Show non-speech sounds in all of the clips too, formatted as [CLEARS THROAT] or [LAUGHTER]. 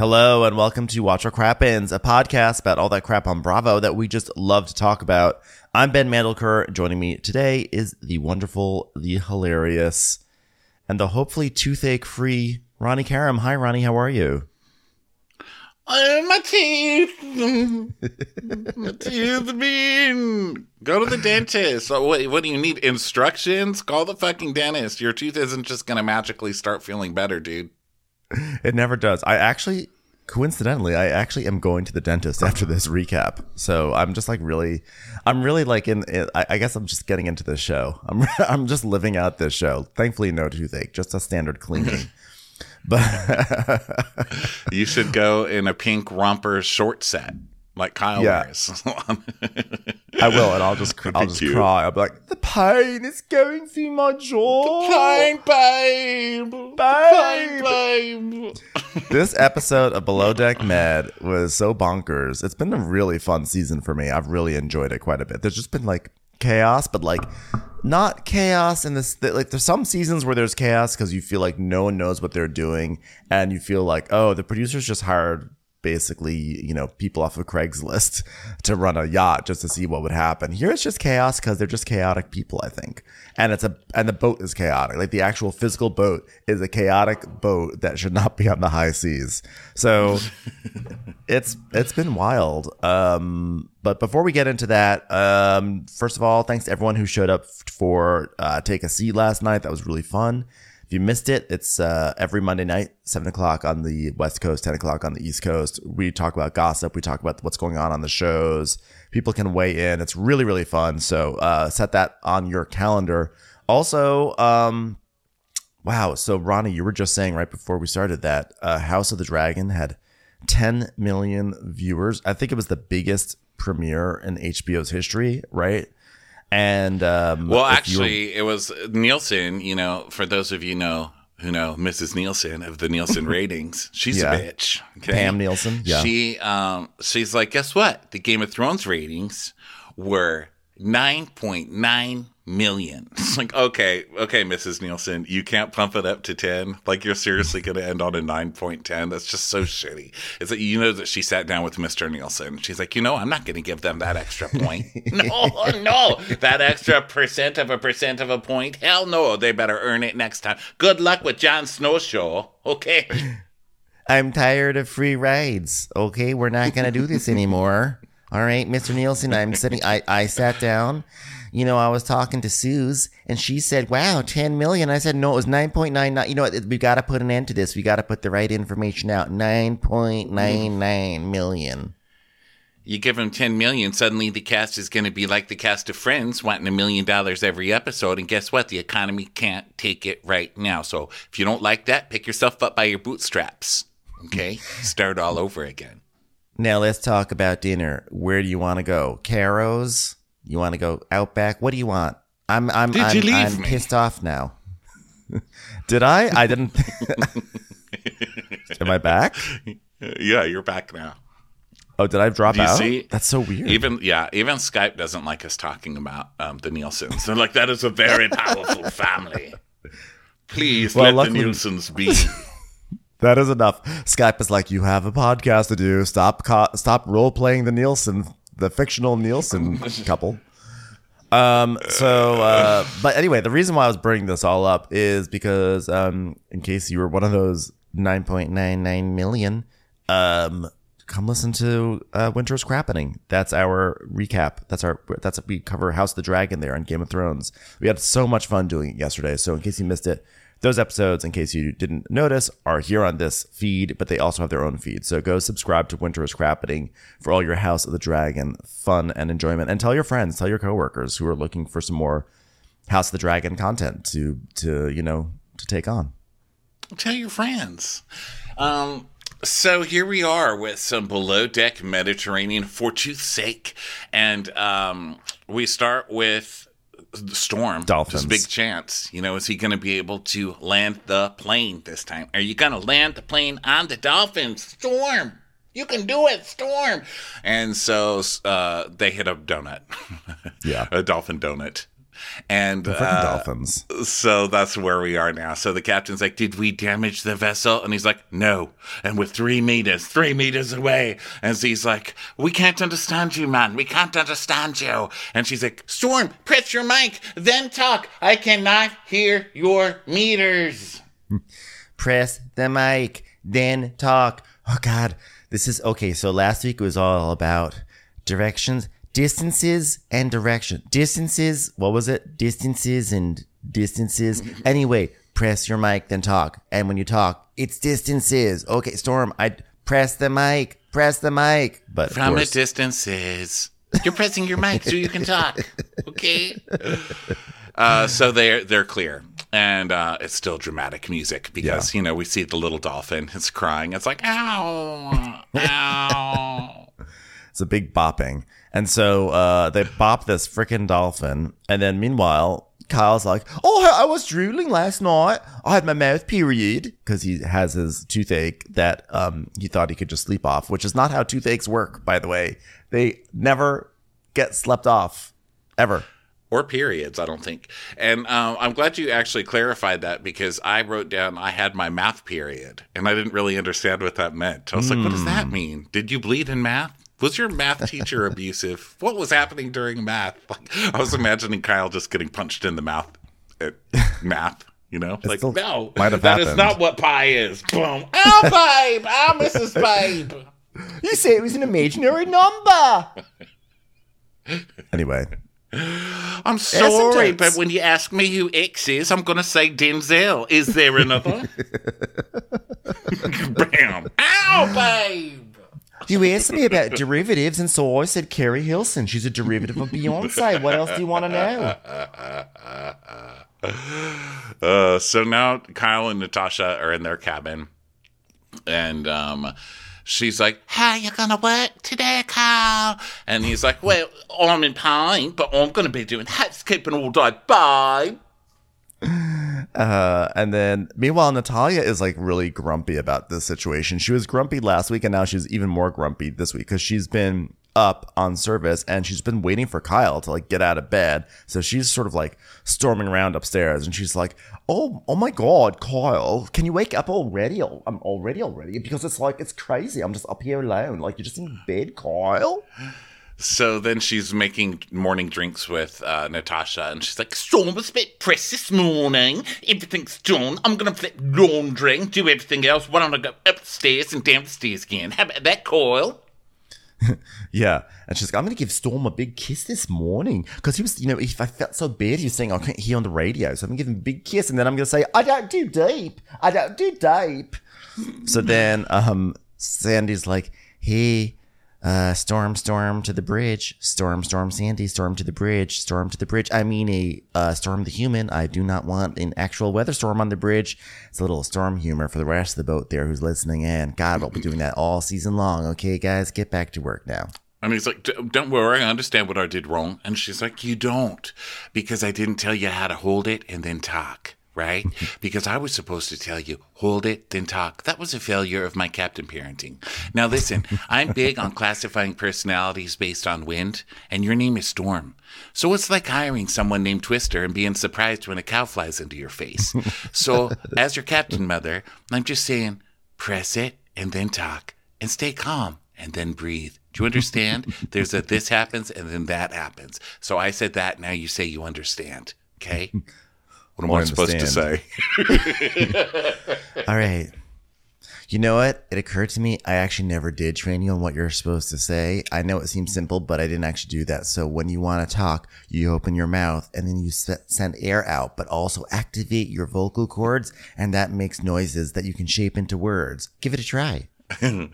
Hello and welcome to Watch What Crappens, a podcast about all that crap on Bravo that we just love to talk about. I'm Ben Mandelker. Joining me today is the wonderful, the hilarious, and the hopefully toothache free Ronnie Karam. Hi, Ronnie. How are you? Uh, my teeth. [LAUGHS] my teeth mean. Go to the dentist. What, what do you need? Instructions? Call the fucking dentist. Your tooth isn't just going to magically start feeling better, dude. [LAUGHS] It never does. I actually, coincidentally, I actually am going to the dentist after this recap. So I'm just like really, I'm really like in. I, I guess I'm just getting into this show. [LAUGHS] I'm I'm just living out this show. Thankfully, no toothache, just a standard cleaning. [LAUGHS] but You should go in a pink romper short set like Kyle Yeah. wears. [LAUGHS] I will, and I'll just I'll just cute. cry. I'll be like, the pain is going through my jaw. pain, babe. Babe. babe. [LAUGHS] this episode of Below Deck Med was so bonkers. It's been a really fun season for me. I've really enjoyed it quite a bit. There's just been like chaos, but like not chaos in this. Like there's some seasons where there's chaos because you feel like no one knows what they're doing, and you feel like oh, the producers just hired basically you know people off of Craigslist [LAUGHS] to run a yacht just to see what would happen. Here it's just chaos because they're just chaotic people, I think, and it's a and the boat is chaotic. Like the actual physical boat is a chaotic boat that should not be on the high seas. So [LAUGHS] it's it's been wild. Um, but before we get into that, um, first of all, thanks to everyone who showed up for uh, Take a Seat last night. That was really fun. If you missed it, it's uh, every Monday night, seven o'clock on the West Coast, ten o'clock on the East Coast. We talk about gossip. We talk about what's going on on the shows. People can weigh in. It's really really fun. So uh, set that on your calendar. Also, um, Wow. So, Ronnie, you were just saying right before we started that uh, House of the Dragon had 10 million viewers. I think it was the biggest premiere in HBO's history, right? And um, Well, if you were- actually, it was Nielsen. You know, for those of you know who know Mrs. Nielsen of the Nielsen [LAUGHS] ratings, she's Yeah. a bitch. Okay? Pam Nielsen, yeah. She um she's like, guess what? The Game of Thrones ratings were nine point nine million. [LAUGHS] It's like, okay, okay, Mrs. Nielsen, you can't pump it up to ten. Like you're seriously gonna end on a nine point ten. That's just so shitty. It's like you know that she sat down with Mr. Nielsen. She's like, you know, I'm not gonna give them that extra point. [LAUGHS] [LAUGHS] no, no. That extra percent of a percent of a point. Hell no, they better earn it next time. Good luck with Jon Snow show. Okay. I'm tired of free rides. Okay, we're not gonna do this anymore. All right, Mr. Nielsen, I'm sitting. I I sat down. You know, I was talking to Suze, and she said, "Wow, 10 million." I said, "No, it was 9.99." You know, what? we got to put an end to this. We got to put the right information out. 9.99 hmm. million. You give them 10 million, suddenly the cast is going to be like the cast of Friends, wanting a million dollars every episode. And guess what? The economy can't take it right now. So if you don't like that, pick yourself up by your bootstraps. Okay? [LAUGHS] Start all over again. Now let's talk about dinner. Where do you want to go? Caro's? You want to go out back? What do you want? I'm I'm Did I'm, you leave I'm me? pissed off now. [LAUGHS] Did I? I didn't. [LAUGHS] [LAUGHS] Am I back? Yeah, you're back now. Oh, did I drop you out? see? That's so weird. Even yeah, even Skype doesn't like us talking about um, the Nielsen's. They're like, that is a very powerful family. Please Well, let luckily- the Nielsen's be. that is enough. Skype is like, you have a podcast to do. Stop, co- stop role playing the Nielsen, the fictional Nielsen [LAUGHS] couple. Um. So, uh, but anyway, the reason why I was bringing this all up is because, um, in case you were one of those 9.99 million, um, come listen to uh, Winter's Crappening. That's our recap. That's our that's we cover House of the Dragon there on Game of Thrones. We had so much fun doing it yesterday. So in case you missed it, those episodes, in case you didn't notice, are here on this feed, but they also have their own feed. So go subscribe to Winter is for all your House of the Dragon fun and enjoyment. And tell your friends, tell your coworkers who are looking for some more House of the Dragon content to to, you know, to take on. Tell your friends. Um, so here we are with some below deck Mediterranean for truth's sake, and um, we start with the storm. Dolphins. Big chance. You know, is he going to be able to land the plane this time? Are you going to land the plane on the Dolphins? Storm. You can do it, Storm. And so uh, they hit a donut. [LAUGHS] Yeah. a dolphin donut. And uh, dolphins. so that's where we are now. So the captain's like, Did we damage the vessel? And he's like, No. And we're three meters, three meters away. And he's like, We can't understand you, man. We can't understand you. And she's like, Storm, press your mic, then talk. I cannot hear your meters. [LAUGHS] Press the mic, then talk. Oh God, this is okay. So last week was all about directions, distances, and direction. Distances. What was it? Distances and distances. [LAUGHS] Anyway, press your mic, then talk. And when you talk, it's distances. Okay, Storm, I press the mic. Press the mic. But From the distances. You're pressing your mic so you can talk. [LAUGHS] Okay. Uh, so they're they're clear, and uh, it's still dramatic music because you know we see the little dolphin. It's crying. It's like ow, ow. It's a big bopping. And so uh, they bop this freaking dolphin. And then meanwhile, Kyle's like, Oh, I was drooling last night. I had my mouth period because he has his toothache that um, he thought he could just sleep off, which is not how toothaches work, by the way. They never get slept off, ever. or periods. I don't think. And um, I'm glad you actually clarified that because I wrote down I had my math period, and I didn't really understand what that meant. I was like, What does that mean? Did you bleed in math? Was your math teacher abusive? What was happening during math? Like, I was imagining Kyle just getting punched in the mouth at math. You know, like still no, might have that is happened. not what pi is. Boom. Oh, babe. Oh, Mrs. Babe. You say it was an imaginary number. anyway, I'm sorry, intense. but when you ask me who X is, I'm going to say Denzel. Is there another? [LAUGHS] [LAUGHS] Bam. Ow, babe. You asked me about derivatives, and so I said Keri Hilson. She's a derivative of Beyonce. What else do you want to know? [LAUGHS] Uh, so now Kyle and Natasha are in their cabin, and um, she's like, "How you gonna work today, Kyle?" And he's like, "Well, I'm in pain, but I'm gonna be doing housekeeping all day. Bye." Uh, and then meanwhile, Natalya is like really grumpy about this situation. She was grumpy last week, and now she's even more grumpy this week because she's been up on service and she's been waiting for Kyle to like get out of bed. So she's sort of like storming around upstairs, and she's like, "Oh, oh my God, Kyle, can you wake up already? I'm already already because it's like it's crazy. I'm just up here alone. Like you're just in bed, Kyle." So then she's making morning drinks with uh, Natasha, and she's like, Storm was a bit pressed this morning. Everything's done. I'm to flip laundry, do everything else. Why don't I go upstairs and downstairs again? How about that, Coil? [LAUGHS] Yeah, and she's like, "I'm gonna give Storm a big kiss this morning because he was, you know, if I felt so bad, he was saying I couldn't hear on the radio, so I'm gonna give him a big kiss, and then I'm gonna say I don't do deep, I don't do deep." so then, um, Sandy's like, "Hey, uh, Storm, Storm to the bridge, Storm, Storm, Sandy, Storm to the bridge, Storm to the bridge. I mean a uh, Storm the human. I do not want an actual weather storm on the bridge. It's a little storm humor for the rest of the boat there who's listening in. God, we'll be doing that all season long. Okay, guys, get back to work now." And he's like, "D- Don't worry, I understand what I did wrong. And she's like, You don't, because I didn't tell you how to hold it and then talk, right? Mm-hmm. because I was supposed to tell you, hold it, then talk. That was a failure of my captain parenting. Now, listen, [LAUGHS] I'm big on classifying personalities based on wind, and your name is Storm. So it's like hiring someone named Twister and being surprised when a cow flies into your face. So, [LAUGHS] as your captain mother, I'm just saying, press it and then talk and stay calm and then breathe. Do you understand? There's a this happens and then that happens. So I said that. Now you say you understand. Okay. [LAUGHS] What am I supposed to say? [LAUGHS] All right. You know what? It occurred to me I actually never did train you on what you're supposed to say. I know it seems simple, but I didn't actually do that. So when you want to talk, you open your mouth and then you se- send air out, but also activate your vocal cords, and that makes noises that you can shape into words. Give it a try. [LAUGHS]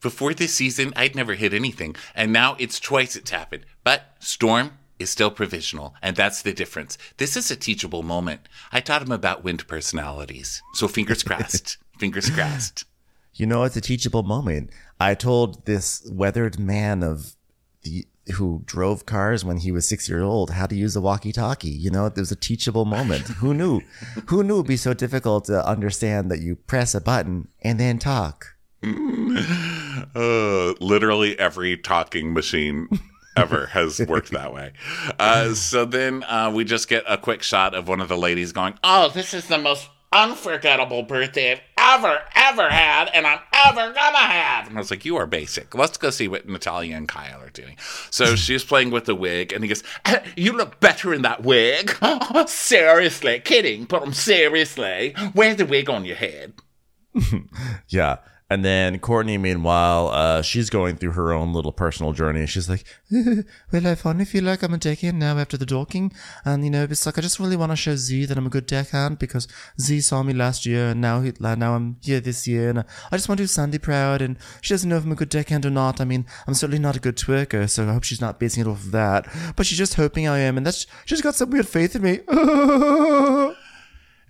Before this season, I'd never hit anything, and now it's twice it's happened. But Storm, is still provisional, and that's the difference. This is a teachable moment. I taught him about wind personalities. So fingers crossed. [LAUGHS] fingers crossed. You know, it's a teachable moment. I told this weathered man of the who drove cars when he was six years old how to use a walkie-talkie. You know, it was a teachable moment. Who knew? Who knew it'd be so difficult to understand that you press a button and then talk? [LAUGHS] Uh, literally every talking machine ever [LAUGHS] has worked that way. Uh, so then uh, we just get a quick shot of one of the ladies going, Oh, this is the most unforgettable birthday I've ever, ever had, and I'm ever gonna have. And I was like, You are basic. Let's go see what Natalya and Kyle are doing. So [LAUGHS] she's playing with the wig, and he goes, "Uh, You look better in that wig. [LAUGHS] seriously. Kidding, but I'm seriously. Wear the wig on your head. Yeah. And then Courtney, meanwhile, uh, she's going through her own little personal journey. She's like, [LAUGHS] well, I finally feel like I'm a deckhand now after the docking. And, you know, it's like, I just really want to show Z that I'm a good deckhand because Z saw me last year and now he, now I'm here this year. And I just want to do Sandy proud. And she doesn't know if I'm a good deckhand or not. I mean, I'm certainly not a good twerker, so I hope she's not basing it off of that. But she's just hoping I am. And that's, she's got some weird faith in me. [LAUGHS]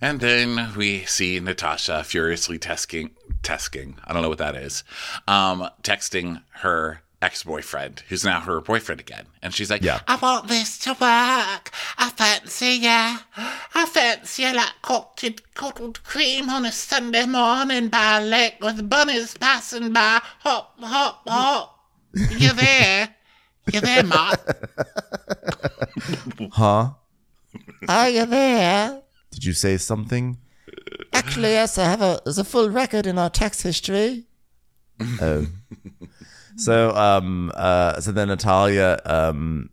And then we see Natasha furiously testing, testing, I don't know what that is, um, texting her ex boyfriend, who's now her boyfriend again. And she's like, Yeah. I want this to work. I fancy ya. I fancy you like coated, curdled cream on a Sunday morning by a lake with bunnies passing by. Hop, hop, hop. You there? You there, Mark? [LAUGHS] huh? Are you there? Did you say something? Actually, yes, I have a there's a full record in our text history. oh. So um uh so then Natalya um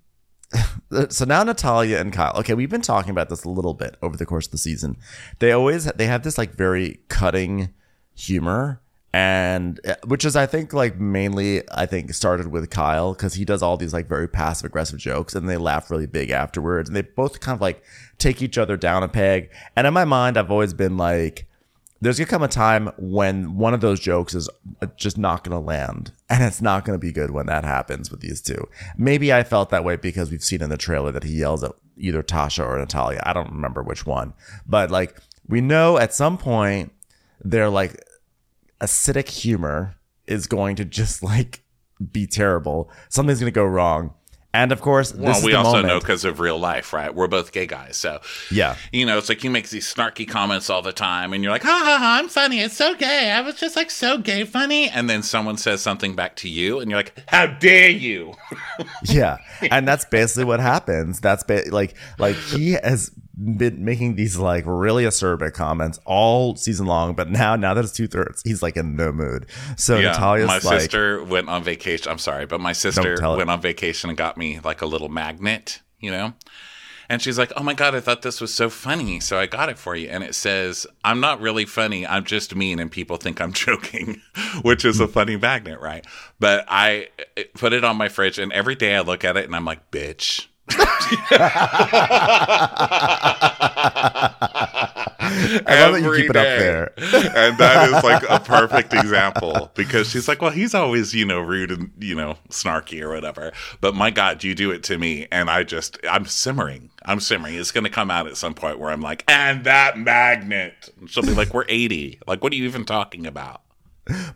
[LAUGHS] so now Natalya and Kyle. Okay, we've been talking about this a little bit over the course of the season. They always they have this like very cutting humor and uh, which is I think like mainly I think started with Kyle cuz he does all these like very passive aggressive jokes and they laugh really big afterwards and they both kind of like take each other down a peg. And in my mind I've always been like there's gonna come a time when one of those jokes is just not gonna land, [LAUGHS] and it's not gonna be good when that happens with these two. Maybe I felt that way because we've seen in the trailer that he yells at either Tasha or Natalya. I don't remember which one, but like we know at some point they're like acidic humor is going to just [LAUGHS] like be terrible. Something's gonna go wrong, and of course, this Well, we also moment. know because of real life, right? We're both gay guys. So, Yeah. you know, it's like you make these snarky comments all the time and you're like, ha ha ha, I'm funny. It's so gay. I was just like so gay funny. And then someone says something back to you and you're like, how dare you? [LAUGHS] Yeah, and that's basically what happens. That's ba- like like he has been making these like really acerbic comments all season long, but now now that it's two thirds, he's like in no mood. So Natalya's my like, sister went on vacation. I'm sorry, but my sister tell it. went on vacation and got me like a little magnet, you know? And she's like, "Oh my god, I thought this was so funny, so I got it for you." And it says, "I'm not really funny. I'm just mean, and people think I'm [LAUGHS] joking," which is a hmm. funny magnet, right? But I put it on my fridge, and every day I look at it, and I'm like, "Bitch." I love that you keep it up there. and that is like a perfect example because she's like, well, he's always, you know, rude and, you know, snarky or whatever. But my God, you do it to me. And I just, I'm simmering. I'm simmering. It's going to come out at some point where I'm like, and that magnet. And she'll be like, we're 80. Like, what are you even talking about?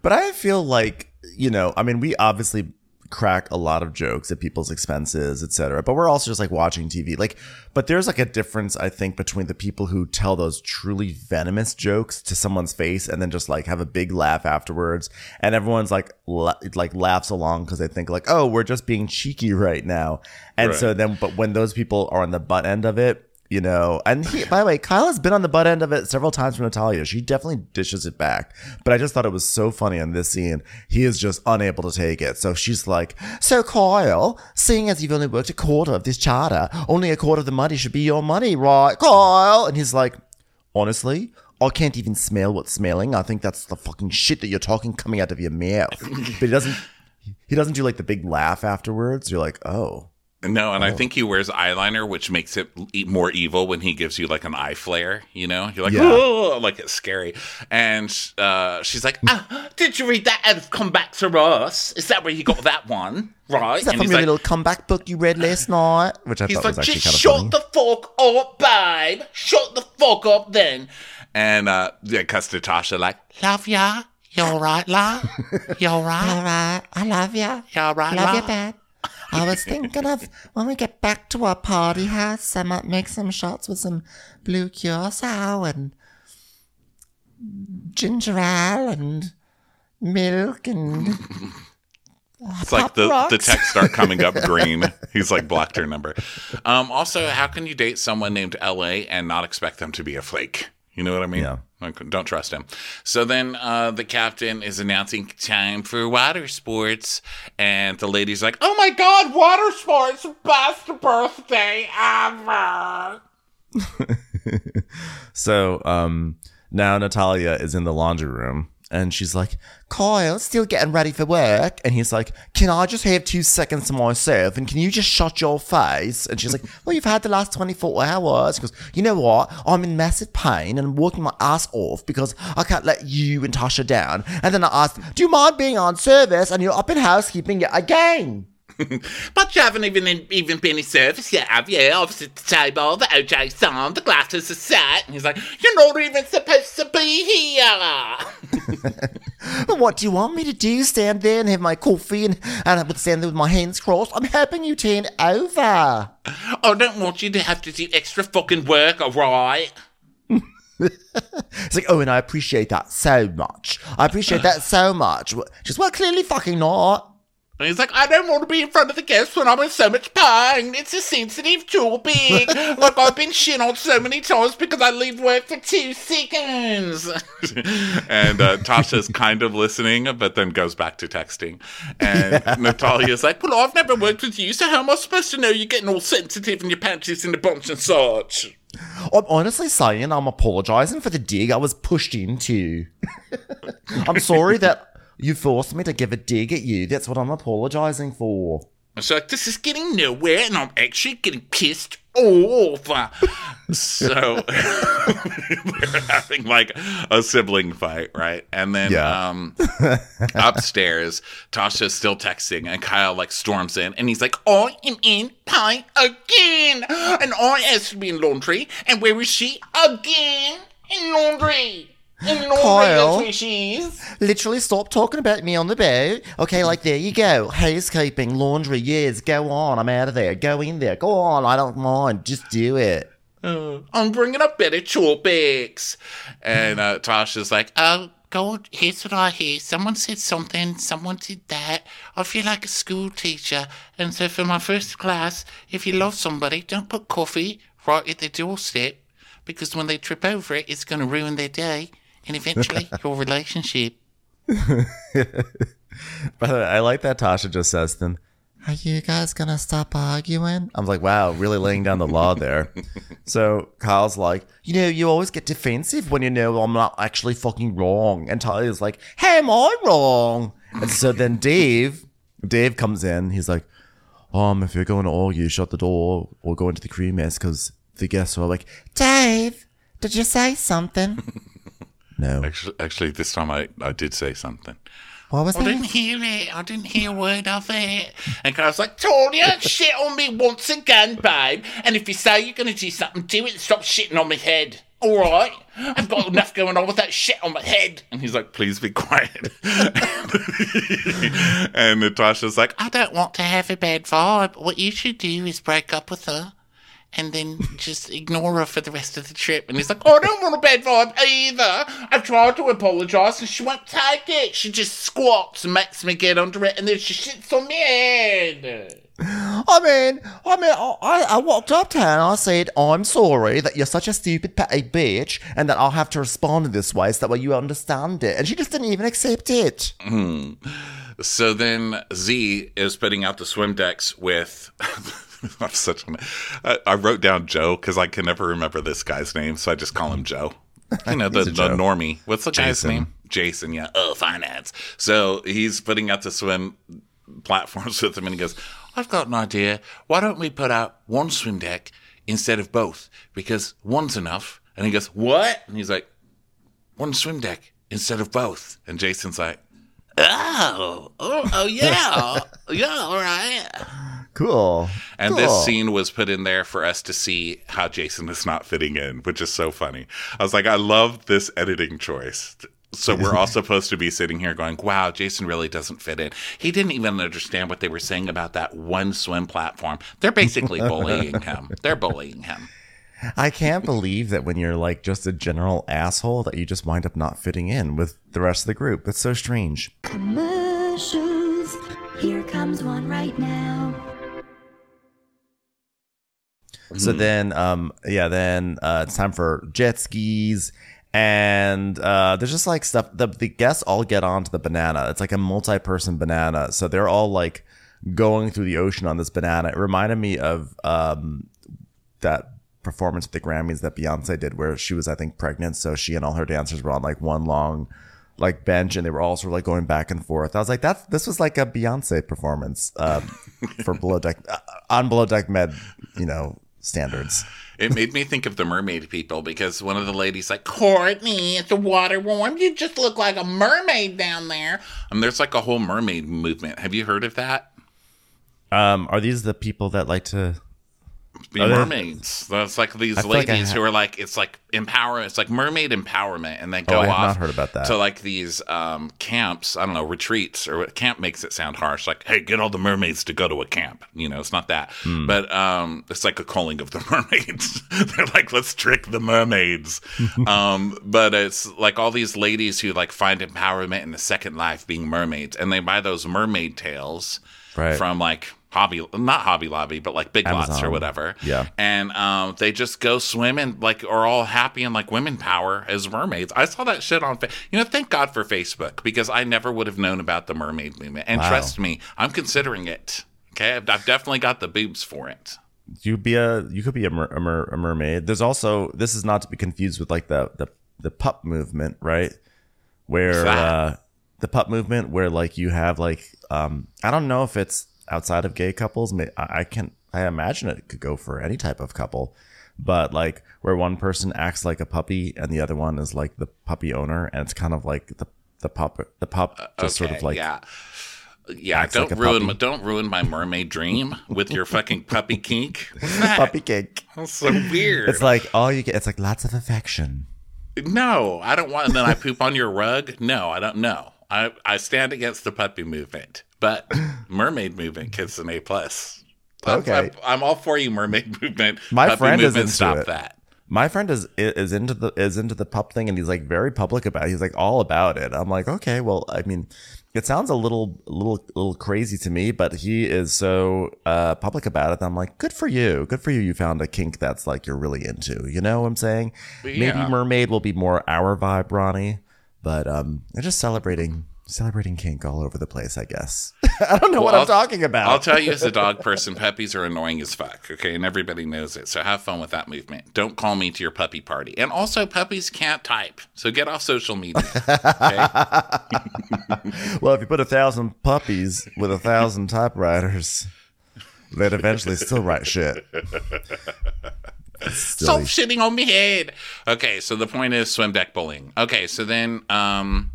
But I feel like, you know, I mean, we obviously crack a lot of jokes at people's expenses, etc. But we're also just like watching TV. Like, but there's like a difference, I think, between the people who tell those truly venomous jokes to someone's face and then just like have a big laugh afterwards, and everyone's like la- like laughs along because they think like, oh, we're just being cheeky right now. And Right. so then, but when those people are on the butt end of it. You know, and he, by the way, Kyle has been on the butt end of it several times from Natalya. She definitely dishes it back. But I just thought it was so funny in this scene. He is just unable to take it. So she's like, So, Kyle, seeing as you've only worked a quarter of this charter, only a quarter of the money should be your money, right, Kyle? And he's like, Honestly, I can't even smell what's smelling. I think that's the fucking shit that you're talking coming out of your mouth. but he doesn't. He doesn't do like the big laugh afterwards. You're like, oh, No, and I think he wears eyeliner, which makes it e- more evil when he gives you like an eye flare. You know, you're like, Yeah. oh, like it's scary. And uh, she's like, ah, "Did you read that? Have come back to us? Is that where you got that one? Right?" Is that and from your like, little comeback book you read last night? Which I He's thought like, was actually just kind of shut the fuck up, babe. Shut the fuck up then. And uh yeah, cuts to Tasha like, love ya. You alright, love? [LAUGHS] You alright? All right, I love ya, you. You alright, Love you, love? Dad. I was thinking of when we get back to our party house, I might make some shots with some blue curacao and ginger ale and milk and [LAUGHS] It's like the, Pop the rocks. texts start coming up [LAUGHS] green. He's like blocked her number. Um, also, how can you date someone named LA and not expect them to be a flake? You know what I mean? Yeah. Like, don't trust him. So then uh, the captain is announcing time for water sports, and the lady's like, "Oh my god, water sports! Best birthday ever!" [LAUGHS] So um, now Natalia is in the laundry room and she's like, Kyle, still getting ready for work. And he's like, Can I just have two seconds to myself? And can you just shut your face? And she's like, [LAUGHS] Well, you've had the last 24 hours. Goes, You know what? I'm in massive pain and I'm working my ass off because I can't let you and Tasha down. And then I asked, Do you mind being on service? And you're up in housekeeping again. [LAUGHS] But you haven't even even been in service yet, have you? Obviously, the table, the OJ's on, the glasses are set. And he's like, You're not even supposed to be here. But [LAUGHS] what do you want me to do? Stand there and have my coffee and, and I would stand there with my hands crossed? I'm helping you turn over. I don't want you to have to do extra fucking work, alright? [LAUGHS] It's like, oh, and I appreciate that so much. I appreciate that so much. Just, well, clearly fucking not. And he's like, I don't want to be in front of the guests when I'm in so much pain. It's a sensitive topic. [LAUGHS] like I've been shit on so many times because I leave work for two seconds. [LAUGHS] and uh, Tasha's kind of listening, but then goes back to texting. And [LAUGHS] Natalya's like, Well, I've never worked with you, so how am I supposed to know you're getting all sensitive and your panties in a bunch and such? I'm honestly saying I'm apologizing for the dig I was pushed into. I'm sorry that you forced me to give a dig at you. That's what I'm apologizing for. So like, this is getting nowhere, and I'm actually getting pissed off. so [LAUGHS] we're having like a sibling fight, right? And then Yeah. um, [LAUGHS] upstairs, Tasha's still texting, and Kyle like storms in, and he's like, "I am in pain again, and I asked to be in laundry, and where is she again? In laundry." In Kyle. that's where she is. Literally, stop talking about me on the boat. Okay, like there you go. Housekeeping, laundry, yes, go on. I'm out of there. Go in there. Go on. I don't mind. Just do it. Uh, I'm bringing up better topics. And uh, Tasha's like, oh, God, here's what I hear. Someone said something, someone did that. I feel like a school teacher. And so for my first class, if you love somebody, don't put coffee right at their doorstep because when they trip over it, it's going to ruin their day and eventually [LAUGHS] your relationship. [LAUGHS] By the way, I like that Tasha just says to them, Are you guys gonna stop arguing? I'm like, wow, really laying down the law there. [LAUGHS] so Kyle's like, you know, you always get defensive when you know I'm not actually fucking wrong. And Tyler's like, How am I wrong? And so then Dave, Dave comes in. He's like, um, if you're going to argue, shut the door or go into the crew mess because the guests are like, Dave, did you say something? No. Actually, actually, this time I, I did say something. What was I didn't hear it. I didn't hear a word of it. And Kyle's like, Tonya, [LAUGHS] shit on me once again, babe. And if you say you're going to do something, do it stop shitting on my head. All right? I've got enough going on with that shit on my head. And he's like, please be quiet. [LAUGHS] and Natasha's like, I don't want to have a bad vibe. What you should do is break up with her. And then just ignore her for the rest of the trip. And he's like, oh, I don't want a bad vibe either. I tried to apologise and she won't take it. She just squats and makes me get under it and then she shits on me. head. I mean, I mean, I, I walked up to her and I said, I'm sorry that you're such a stupid petty bitch and that I'll have to respond in this way so that way you understand it. And she just didn't even accept it. Hmm. So then Z is putting out the swim decks with. [LAUGHS] I'm such an. I, I wrote down Joe because I can never remember this guy's name, so I just call him Joe. You know, [LAUGHS] the, the normie. What's the guy's name? Jason, yeah. Oh, finance. So he's putting out the swim platforms [LAUGHS] with him, and he goes, I've got an idea. Why don't we put out one swim deck instead of both? Because one's enough. And he goes, What? And he's like, One swim deck instead of both. And Jason's like, Oh, oh, oh yeah. yeah, all right. Cool. And Cool. this scene was put in there for us to see how Jason is not fitting in, which is so funny. I was like, I love this editing choice. So [LAUGHS] we're all supposed to be sitting here going, wow, Jason really doesn't fit in. He didn't even understand what they were saying about that one swim platform. They're basically [LAUGHS] bullying him. They're bullying him. I can't believe that when you're like just a general asshole that you just wind up not fitting in with the rest of the group. That's so strange. Commercials. Here comes one right now. So then, um, yeah, then uh, it's time for jet skis, and uh, there's just like stuff. The the guests all get onto the banana. It's like a multi-person banana, so they're all like going through the ocean on this banana. It reminded me of um, that performance at the Grammys that Beyonce did, where she was, I think, pregnant. So she and all her dancers were on like one long like bench, and they were all sort of like going back and forth. I was like, that's this was like a Beyonce performance um, [LAUGHS] for Below Deck uh, on Below Deck Med, you know, standards. It made me think of the mermaid people because one of the ladies like, Courtney, it's a water warm? You just look like a mermaid down there. And there's like a whole mermaid movement. Have you heard of that? Um, are these the people that like to? Be mermaids. That's like these feel like ladies who are like it's like empower. It's like mermaid empowerment, and they go Oh, I have off not heard about that. to like these um, camps. I don't know retreats or camp makes it sound harsh. Like, hey, get all the mermaids to go to a camp. You know, it's not that, Hmm. but um, it's like a calling of the [LAUGHS] mermaids. They're like, let's trick the mermaids. [LAUGHS] um, but it's like all these ladies who like find empowerment in the second life being mermaids, and they buy those mermaid tails Right. from like. Hobby, not Hobby Lobby, but like Big Lots or whatever Yeah. and um, they just go swimming like are all happy and like women power as mermaids. I saw that shit on, fa- you know, thank God for Facebook because I never would have known about the mermaid movement. And Wow. trust me, I'm considering it. Okay, I've, I've definitely got the boobs for it. You be a you could be a, mer, a, mer, a mermaid. There's also this is not to be confused with like the the the pup movement, right? Where uh, the pup movement, where like you have like um, I don't know if it's outside of gay couples. I, I can I imagine it could go for any type of couple, but like where one person acts like a puppy and the other one is like the puppy owner, and it's kind of like the the pup the pup uh, just sort of like yeah. Yeah, don't like ruin puppy. don't ruin my mermaid dream with your fucking puppy [LAUGHS] kink. Puppy kink. That's so weird. It's like all you get. It's like lots of affection. No, I don't want. And then I poop on your rug. No, I don't know. I I stand against the puppy movement, but mermaid movement gets an A plus. I'm- Okay. I'm, I'm all for you, mermaid [LAUGHS] movement. My puppy friend is movement, into stop it. that. My friend is is into the is into the pup thing, and he's like very public about. it. He's like all about it. I'm like, okay, well, I mean, it sounds a little little little crazy to me, but he is so uh, public about it. That I'm like, good for you, good for you. You found a kink that's like you're really into. You know what I'm saying? Yeah. Maybe mermaid will be more our vibe, Ronnie, but um, they're just celebrating celebrating kink all over the place. I guess [LAUGHS] I don't know what I'm I'll- talking about. I'll tell you, as a [LAUGHS] dog person, puppies are annoying as fuck. Okay, and everybody knows it. So have fun with that movement. Don't call me to your puppy party. And also, puppies can't type, so get off social media. Okay. [LAUGHS] Well, if you put a thousand puppies with a thousand typewriters, they'd eventually still write shit. Stop shitting on me head. Okay, so the point is swim deck bullying. Okay, so then um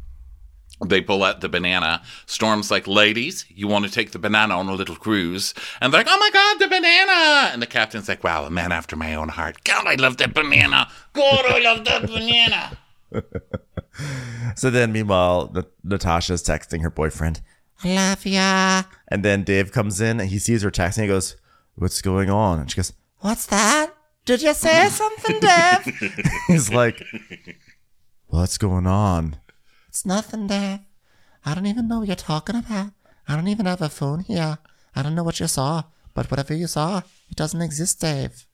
they pull out the banana. Storm's like, ladies, you want to take the banana on a little cruise? And they're like, oh my god, the banana! And the captain's like, wow, a man after my own heart. God, I love that banana. God, I love that banana. [LAUGHS] So then, meanwhile, Natasha's texting her boyfriend, I love ya. And then Dave comes in and he sees her texting. He goes, What's going on? And she goes, What's that? Did you say something, Dave? [LAUGHS] He's like, What's going on? It's nothing, there. I don't even know what you're talking about. I don't even have a phone here. I don't know what you saw, but whatever you saw, it doesn't exist, Dave.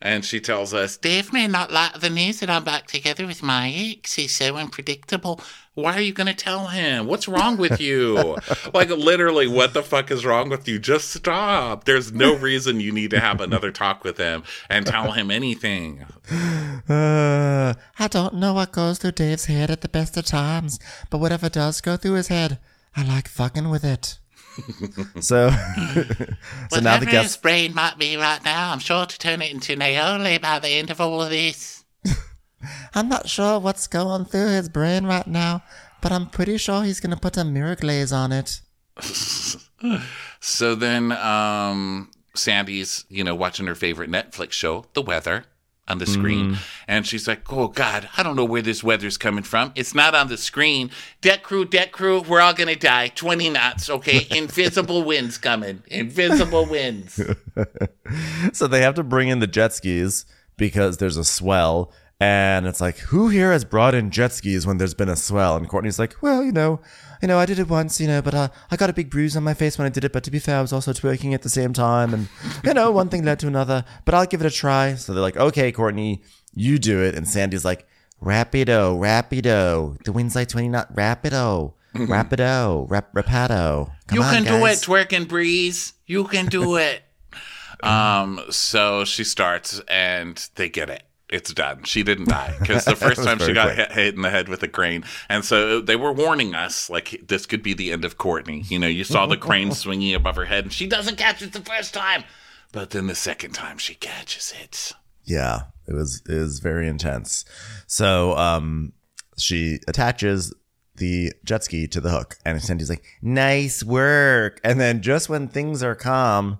And she tells us, Dave may not like the news that I'm back together with my ex. He's so unpredictable. Why are you going to tell him? What's wrong with [LAUGHS] you? like, literally, what the fuck is wrong with you? Just stop. There's no [LAUGHS] reason you need to have another talk with him and tell him anything. [SIGHS] Uh, I don't know what goes through Dave's head at the best of times, but whatever does go through his head, I like fucking with it. [LAUGHS] So, [LAUGHS] so now the brain might be right now. I'm sure to turn it into Naoli by the end of all of this. [LAUGHS] I'm not sure what's going through his brain right now, but I'm pretty sure he's gonna put a mirror glaze on it. So then, um, Sandy's, you know, watching her favorite Netflix show, The Weather, on the screen. Mm. And she's like, oh, God, I don't know where this weather's coming from. It's not on the screen. Deck crew, deck crew, we're all to die. 20 knots, okay? [LAUGHS] Invisible winds coming. Invisible winds. [LAUGHS] So they have to bring in the jet skis because there's a swell. And it's like, who here has brought in jet skis when there's been a swell? And Courtney's like, well, you know, you know, I did it once, you know, but uh, I got a big bruise on my face when I did it. But to be fair, I was also twerking at the same time, and you know, one thing led to another. But I'll give it a try. So they're like, okay, Courtney, you do it. And Sandy's like, rapido, rapido. The wind's like twenty knot, rapido, rapido, rap, rapido. Come you on, can do it, guys. twerk and breeze. You can do [LAUGHS] it. um, so she starts and they get it. It's done. She didn't die because the [LAUGHS] first time she got hit, hit in the head with a crane, and so they were warning us like this could be the end of Courtney. You know, you saw the crane [LAUGHS] swinging above her head, and she doesn't catch it the first time, but then the second time she catches it. Yeah, it was it was very intense. So um she attaches the jet ski to the hook and Sandy's like, nice work. And then just when things are calm,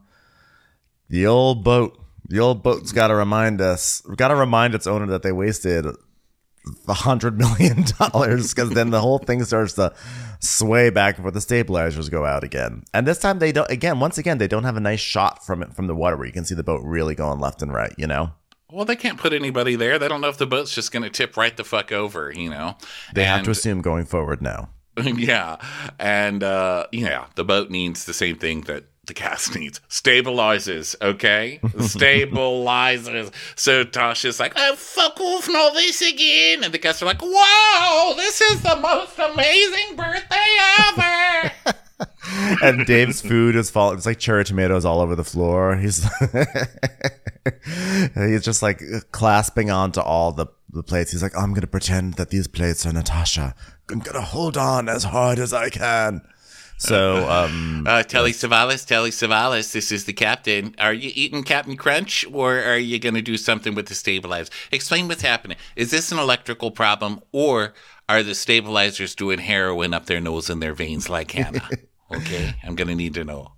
the old boat, the old boat's gotta remind us, gotta remind its owner that they wasted a hundred million [LAUGHS] dollars because then the whole thing starts to sway back before the stabilizers go out again. And this time they don't again, once again, they don't have a nice shot from it from the water where you can see the boat really going left and right, you know? Well, they can't put anybody there. They don't know if the boat's just going to tip right the fuck over. You know, They have to assume going forward now. [LAUGHS] yeah, and uh, yeah, the boat needs the same thing that the cast needs: stabilizers, Okay, [LAUGHS] stabilizers. So Tasha's like, "Oh fuck off, not this again," and the cast are like, "Wow, this is the most amazing birthday ever." [LAUGHS] And Dave's food is falling. It's like cherry tomatoes all over the floor. He's [LAUGHS] he's just like clasping onto all the, the plates. He's like, I'm gonna pretend that these plates are Natasha. I'm gonna hold on as hard as I can. So [LAUGHS] um Uh, Telly Savalas, Telly Savalas, this is the captain. Are you eating Captain Crunch or are you going to do something with the stabilizers? Explain what's happening. Is this an electrical problem or are the stabilizers doing heroin up their nose and their veins like Hannah? [LAUGHS] Okay, I'm going to need to know.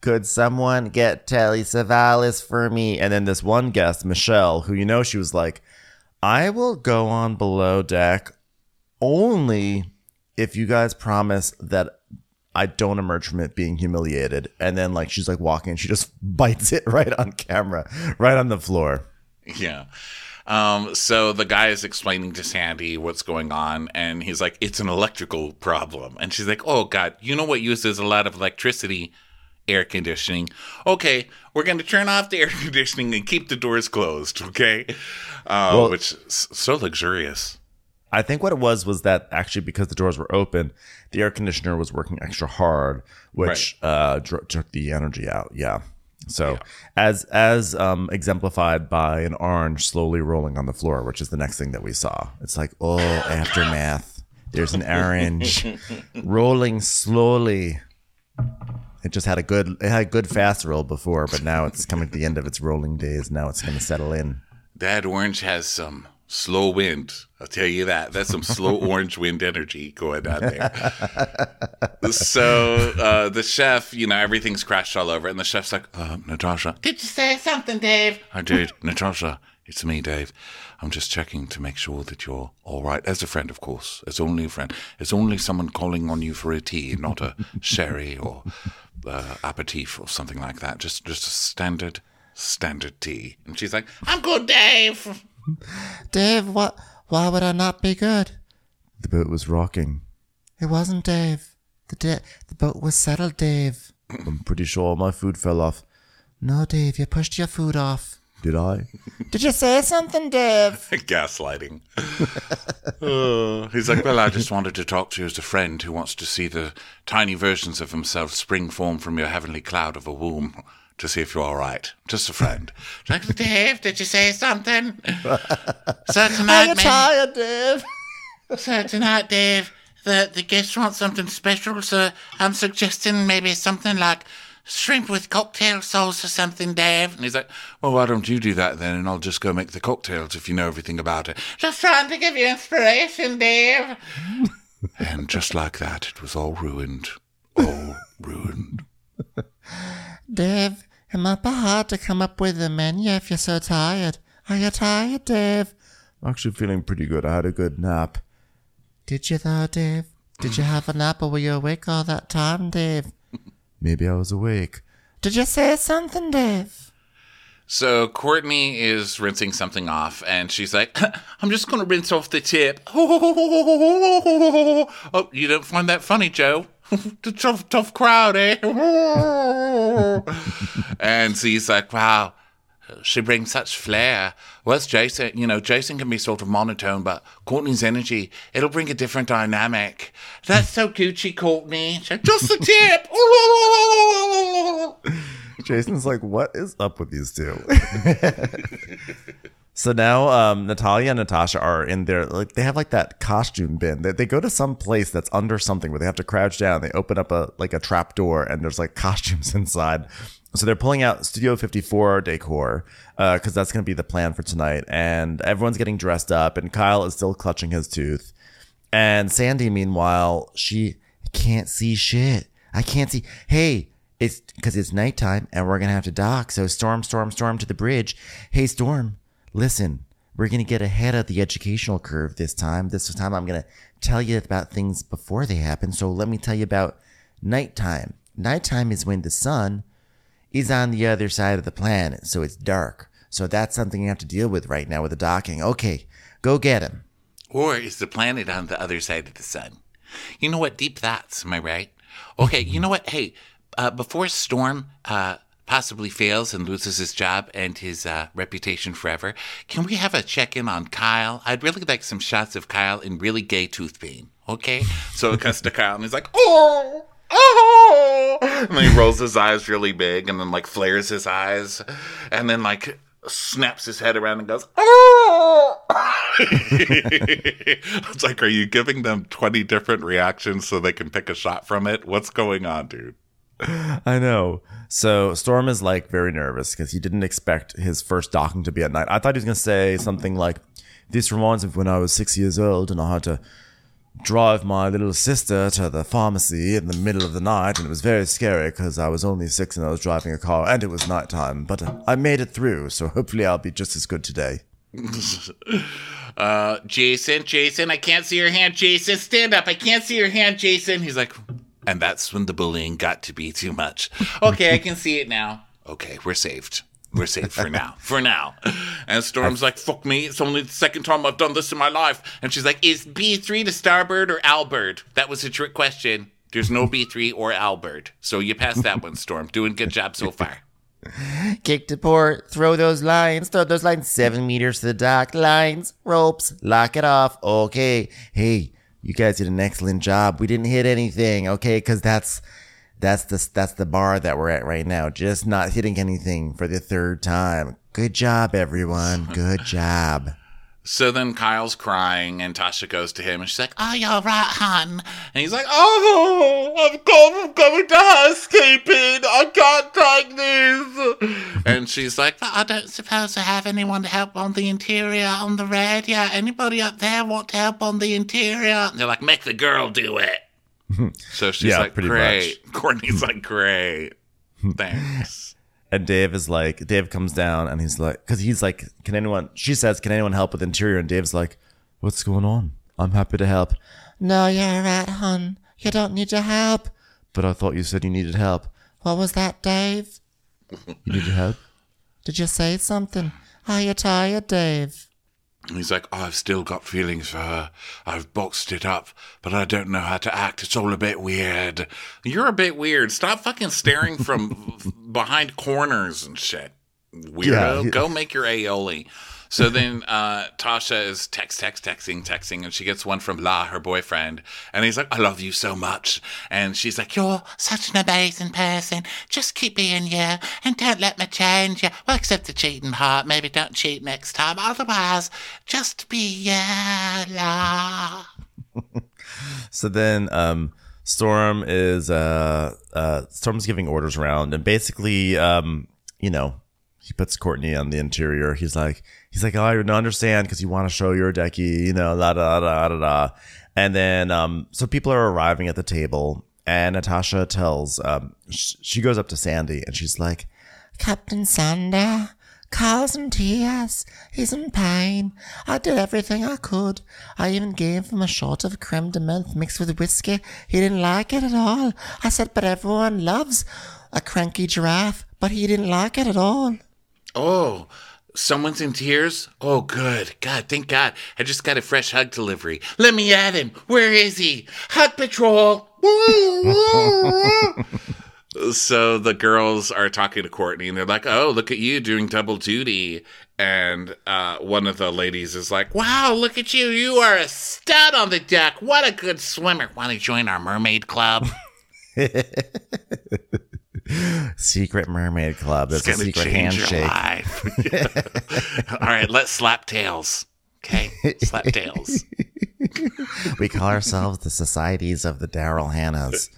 could someone get Telly Savalas for me? And then this one guest, Michelle, who you know she was like, I will go on below deck only if you guys promise that I don't emerge from it being humiliated. And then like she's like walking, she just [LAUGHS] bites it right on camera, right on the floor. Yeah. Um, so the guy is explaining to Sandy what's going on, and he's like, it's an electrical problem. And she's like, oh, God, you know what uses a lot of electricity? Air conditioning. Okay, we're going to turn off the [LAUGHS] air conditioning and keep the doors closed, okay? Uh, Well- which is so luxurious. I think what it was was that actually because the doors were open, the air conditioner was working extra hard, which uh, dr- took the energy out. Yeah. So as as um, exemplified by an orange slowly rolling on the floor, which is the next thing that we saw. It's like oh [LAUGHS] aftermath. There's an orange [LAUGHS] rolling slowly. It just had a good it had a good fast roll before, but now it's coming to the end of its rolling days. Now it's going to settle in. That orange has some slow wind. I'll tell you that. That's some slow [LAUGHS] orange wind energy going on there. [LAUGHS] so uh, the chef, you know, everything's crashed all over, and the chef's like, uh, Natasha, did you say something, Dave? I did, [LAUGHS] Natasha. It's me, Dave. I'm just checking to make sure that you're all right. As a friend, of course. As only a friend. As only someone calling on you for a tea, not a sherry or uh, aperitif or something like that. Just, just a standard, standard tea. And she's like, I'm good, Dave. Dave, what? Why would I not be good? The boat was rocking. It wasn't Dave. The da- the boat was settled, Dave. I'm pretty sure my food fell off. No, Dave, you pushed your food off. Did I? Did you say something, Dave? [LAUGHS] gaslighting. Uh, [LAUGHS] he's like, Well, I just wanted to talk to you as a friend who wants to see the tiny versions of himself spring form from your heavenly cloud of a womb to see if you're all right. Just a friend. [LAUGHS] Like, Dave, did you say something? so Are tonight, you tired, Dave? [LAUGHS] so tonight, Dave, the, the guests want something special, so I'm suggesting maybe something like shrimp with cocktail sauce or something, Dave. And he's like, well, why don't you do that then, and I'll just go make the cocktails if you know everything about it. Just trying to give you inspiration, Dave. [LAUGHS] and just like that, it was all ruined. All ruined. Dave, it might be hard to come up with a menu if you're so tired. Are you tired, Dave? I'm actually feeling pretty good. I had a good nap. Did you though, Dave? Did you have a nap or were you awake all that time, Dave? [LAUGHS] Maybe I was awake. Did you say something, Dave? So Courtney is rinsing something off, and she's like, [COUGHS] "I'm just going to rinse off the tip." [LAUGHS] Oh, you don't find that funny, Joe? [LAUGHS] the tough, tough crowd, eh? [LAUGHS] and she's like, "Wow." She brings such flair. Whereas Jason, you know, Jason can be sort of monotone, but Courtney's energy, it'll bring a different dynamic. That's so Gucci, Courtney. Just the tip. [LAUGHS] Jason's like, what is up with these two? So now um, Natalya and Natasha are in there. Like they have like that costume bin. They, they go to some place that's under something where they have to crouch down. They open up a like a trap door and there's like [LAUGHS] costumes inside. So they're pulling out Studio 54 decor because uh, that's going to be the plan for tonight. And everyone's getting dressed up, and Kyle is still clutching his tooth. And Sandy, meanwhile, she can't see shit. I can't see. Hey, it's because it's nighttime and we're going to have to dock. So storm, storm, storm to the bridge. Hey, Storm, listen, we're going to get ahead of the educational curve this time. This time I'm going to tell you about things before they happen. So let me tell you about nighttime. Nighttime is when the sun is on the other side of the planet, so it's dark. So that's something you have to deal with right now with the docking. Okay, go get him. Or is the planet on the other side of the sun? You know what? Deep thoughts, am I right? Okay, you know what? Hey, uh, before Storm uh, possibly fails and loses his job and his uh, reputation forever, can we have a check in on Kyle? I'd really like some shots of Kyle in really gay tooth pain. Okay? So it cuts to Kyle and he's like, oh! Oh! And then he rolls his eyes really big and then like flares his eyes and then like snaps his head around and goes, oh! [LAUGHS] it's like, are you giving them 20 different reactions so they can pick a shot from it? What's going on, dude? [LAUGHS] I know. So Storm is like very nervous because he didn't expect his first docking to be at night. I thought he was going to say something like, This reminds me of when I was six years old and I had to drive my little sister to the pharmacy in the middle of the night, and it was very scary because I was only six and I was driving a car, and it was nighttime. But I made it through, so hopefully I'll be just as good today. [LAUGHS] uh, Jason, Jason, I can't see your hand. Jason, stand up. I can't see your hand, Jason. He's like, and that's when the bullying got to be too much. [LAUGHS] Okay, I can see it now. Okay, we're saved. We're safe for now. For now. And Storm's like, fuck me. It's only the second time I've done this in my life. And she's like, is B3 the Starbird or Albird? That was a trick question. There's no B3 or Albird. So you passed that one, Storm. Doing good job so far. [LAUGHS] Kick to port, throw those lines, throw those lines seven meters to the dock, lines, ropes, lock it off. Okay. Hey, you guys did an excellent job. We didn't hit anything, okay? Because that's that's the that's the bar that we're at right now. Just not hitting anything for the third time. Good job, everyone. Good job. So then Kyle's crying, and Tasha goes to him, and she's like, "Oh, you're right, hon." And he's like, "Oh, I'm going, I'm going to housekeeping. I can't take this." And she's like, "But I don't suppose I have anyone to help on the interior on the radio. Anybody up there want to help on the interior?" And they're like, "Make the girl do it." [LAUGHS] so she's Yeah, like, "Great." [LAUGHS] Courtney's like, "Great, thanks." And Dave is like, Dave comes down and he's like, because he's like, can anyone, she says, can anyone help with interior? And Dave's like, what's going on? I'm happy to help. No, you're right, hon. You don't need your help. But I thought you said you needed help. What was that, Dave? [LAUGHS] You needed help? Did you say something? Are you tired, Dave? And he's like, oh, I've still got feelings for her. I've boxed it up, but I don't know how to act. It's all a bit weird. You're a bit weird. Stop fucking staring from [LAUGHS] behind corners and shit. Weirdo. Yeah. Go make your aioli. So then uh, Tasha is text, text, texting, texting, and she gets one from La, her boyfriend. And he's like, I love you so much. And she's like, You're such an amazing person. Just keep being you and don't let me change you. Well, except the cheating part. Maybe don't cheat next time. Otherwise, just be you, La. [LAUGHS] So then um Storm is uh uh Storm's giving orders around and basically um you know he puts Courtney on the interior. He's like he's like oh I don't understand because you want to show your decky you know la da da da da and then um so people are arriving at the table and Natasha tells um sh- she goes up to Sandy and she's like Captain Sander, Carl's in tears. He's in pain. I did everything I could. I even gave him a shot of creme de menthe mixed with whiskey. He didn't like it at all. I said, but everyone loves a cranky giraffe, but he didn't like it at all. Oh, someone's in tears? Oh, good. God, thank God. I just got a fresh hug delivery. Let me at him. Where is he? Hug patrol. [LAUGHS] so the girls are talking to Courtney and they're like, oh, look at you doing double duty. And uh, one of the ladies is like, wow, look at you. You are a stud on the deck. What a good swimmer. Want to join our mermaid club? [LAUGHS] Secret Mermaid Club. It's a secret handshake. life. [LAUGHS] All right, let's slap tails. Okay, slap tails. [LAUGHS] We call ourselves the Societies of the Daryl Hannahs.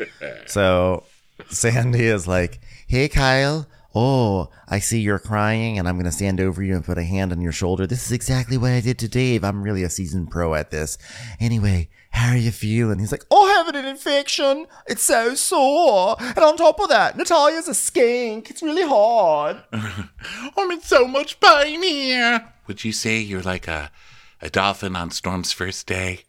So Sandy is like, Hey, Kyle. Oh, I see you're crying, and I'm going to stand over you and put a hand on your shoulder. This is exactly what I did to Dave. I'm really a seasoned pro at this. Anyway, how are you feeling? He's like, Oh, having an infection. It's so sore. And on top of that, Natalya's a skink. It's really hard. [LAUGHS] I'm in so much pain here. Would you say you're like a a dolphin on Storm's first day?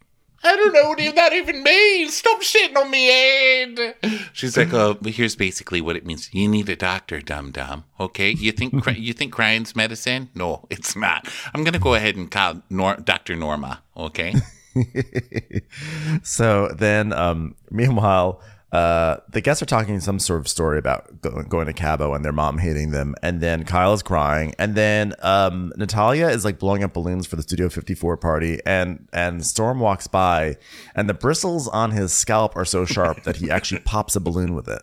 I don't know what that even means. Stop shitting on me head. She's like, oh, here's basically what it means. You need a doctor, dum dum. Okay, you think cry- you think crying's medicine? No, it's not. I'm gonna go ahead and call Nor- Dr. Norma. Okay. [LAUGHS] So then, um, meanwhile, uh, the guests are talking some sort of story about go- going to Cabo and their mom hating them. And then Kyle is crying. And then um, Natalya is like blowing up balloons for the Studio 54 party. And, and Storm walks by, and the bristles on his scalp are so sharp that he actually [LAUGHS] pops a balloon with it.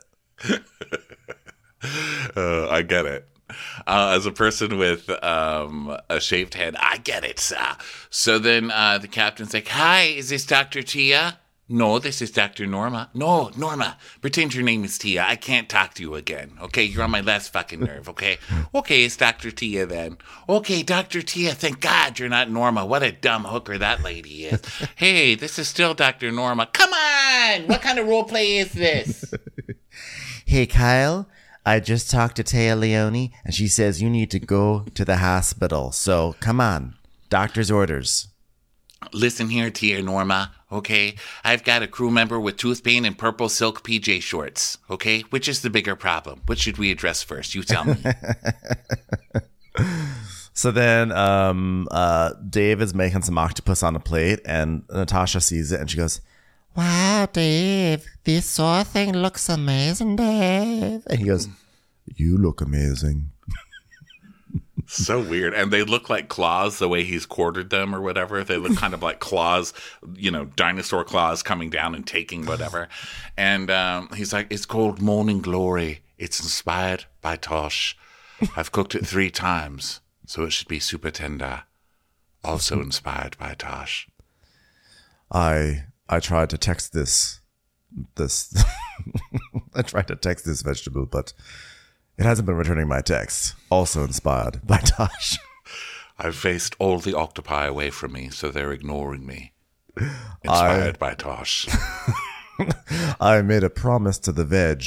Uh, I get it. Uh, as a person with um, a shaved head, I get it. Sir. So then uh, the captain's like, "Hi, is this Doctor Tia?" No, this is Dr. Norma. No, Norma, pretend your name is Tia. I can't talk to you again. Okay, you're on my last fucking nerve. Okay, [LAUGHS] okay, it's Dr. Tia then. Okay, Dr. Tia. Thank God you're not Norma. What a dumb hooker that lady is. [LAUGHS] hey, this is still Dr. Norma. Come on, what kind of role play is this? [LAUGHS] Hey, Kyle, I just talked to Téa Leoni, and she says you need to go to the hospital. So come on, doctor's orders. Listen here, Tia Norma, okay? I've got a crew member with tooth pain and purple silk PJ shorts, okay? Which is the bigger problem? Which should we address first? You tell me. [LAUGHS] So then um, uh, Dave is making some octopus on a plate, and Natasha sees it, and she goes, Wow, Dave, this saw thing looks amazing, Dave. and he goes, "You look amazing." [LAUGHS] so weird. And they look like claws the way he's quartered them or whatever. They look kind of like claws, you know, dinosaur claws coming down and taking whatever. And um, he's like, it's called Morning Glory. It's inspired by Tosh. I've cooked it three times, so it should be super tender. Also inspired by Tosh. I I tried to text this this [LAUGHS] I tried to text this vegetable, but it hasn't been returning my texts. Also inspired by [LAUGHS] Tosh. I've faced all the octopi away from me, so they're ignoring me. Inspired by Tosh. [LAUGHS] I made a promise to the veg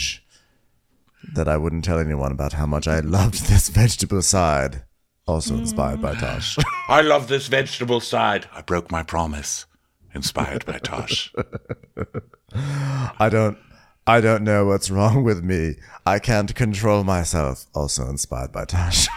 that I wouldn't tell anyone about how much I loved this vegetable side. Also inspired by mm. Tosh. I love this vegetable side. I broke my promise. Inspired by Tosh. I don't I don't know what's wrong with me. I can't control myself. Also inspired by Tosh.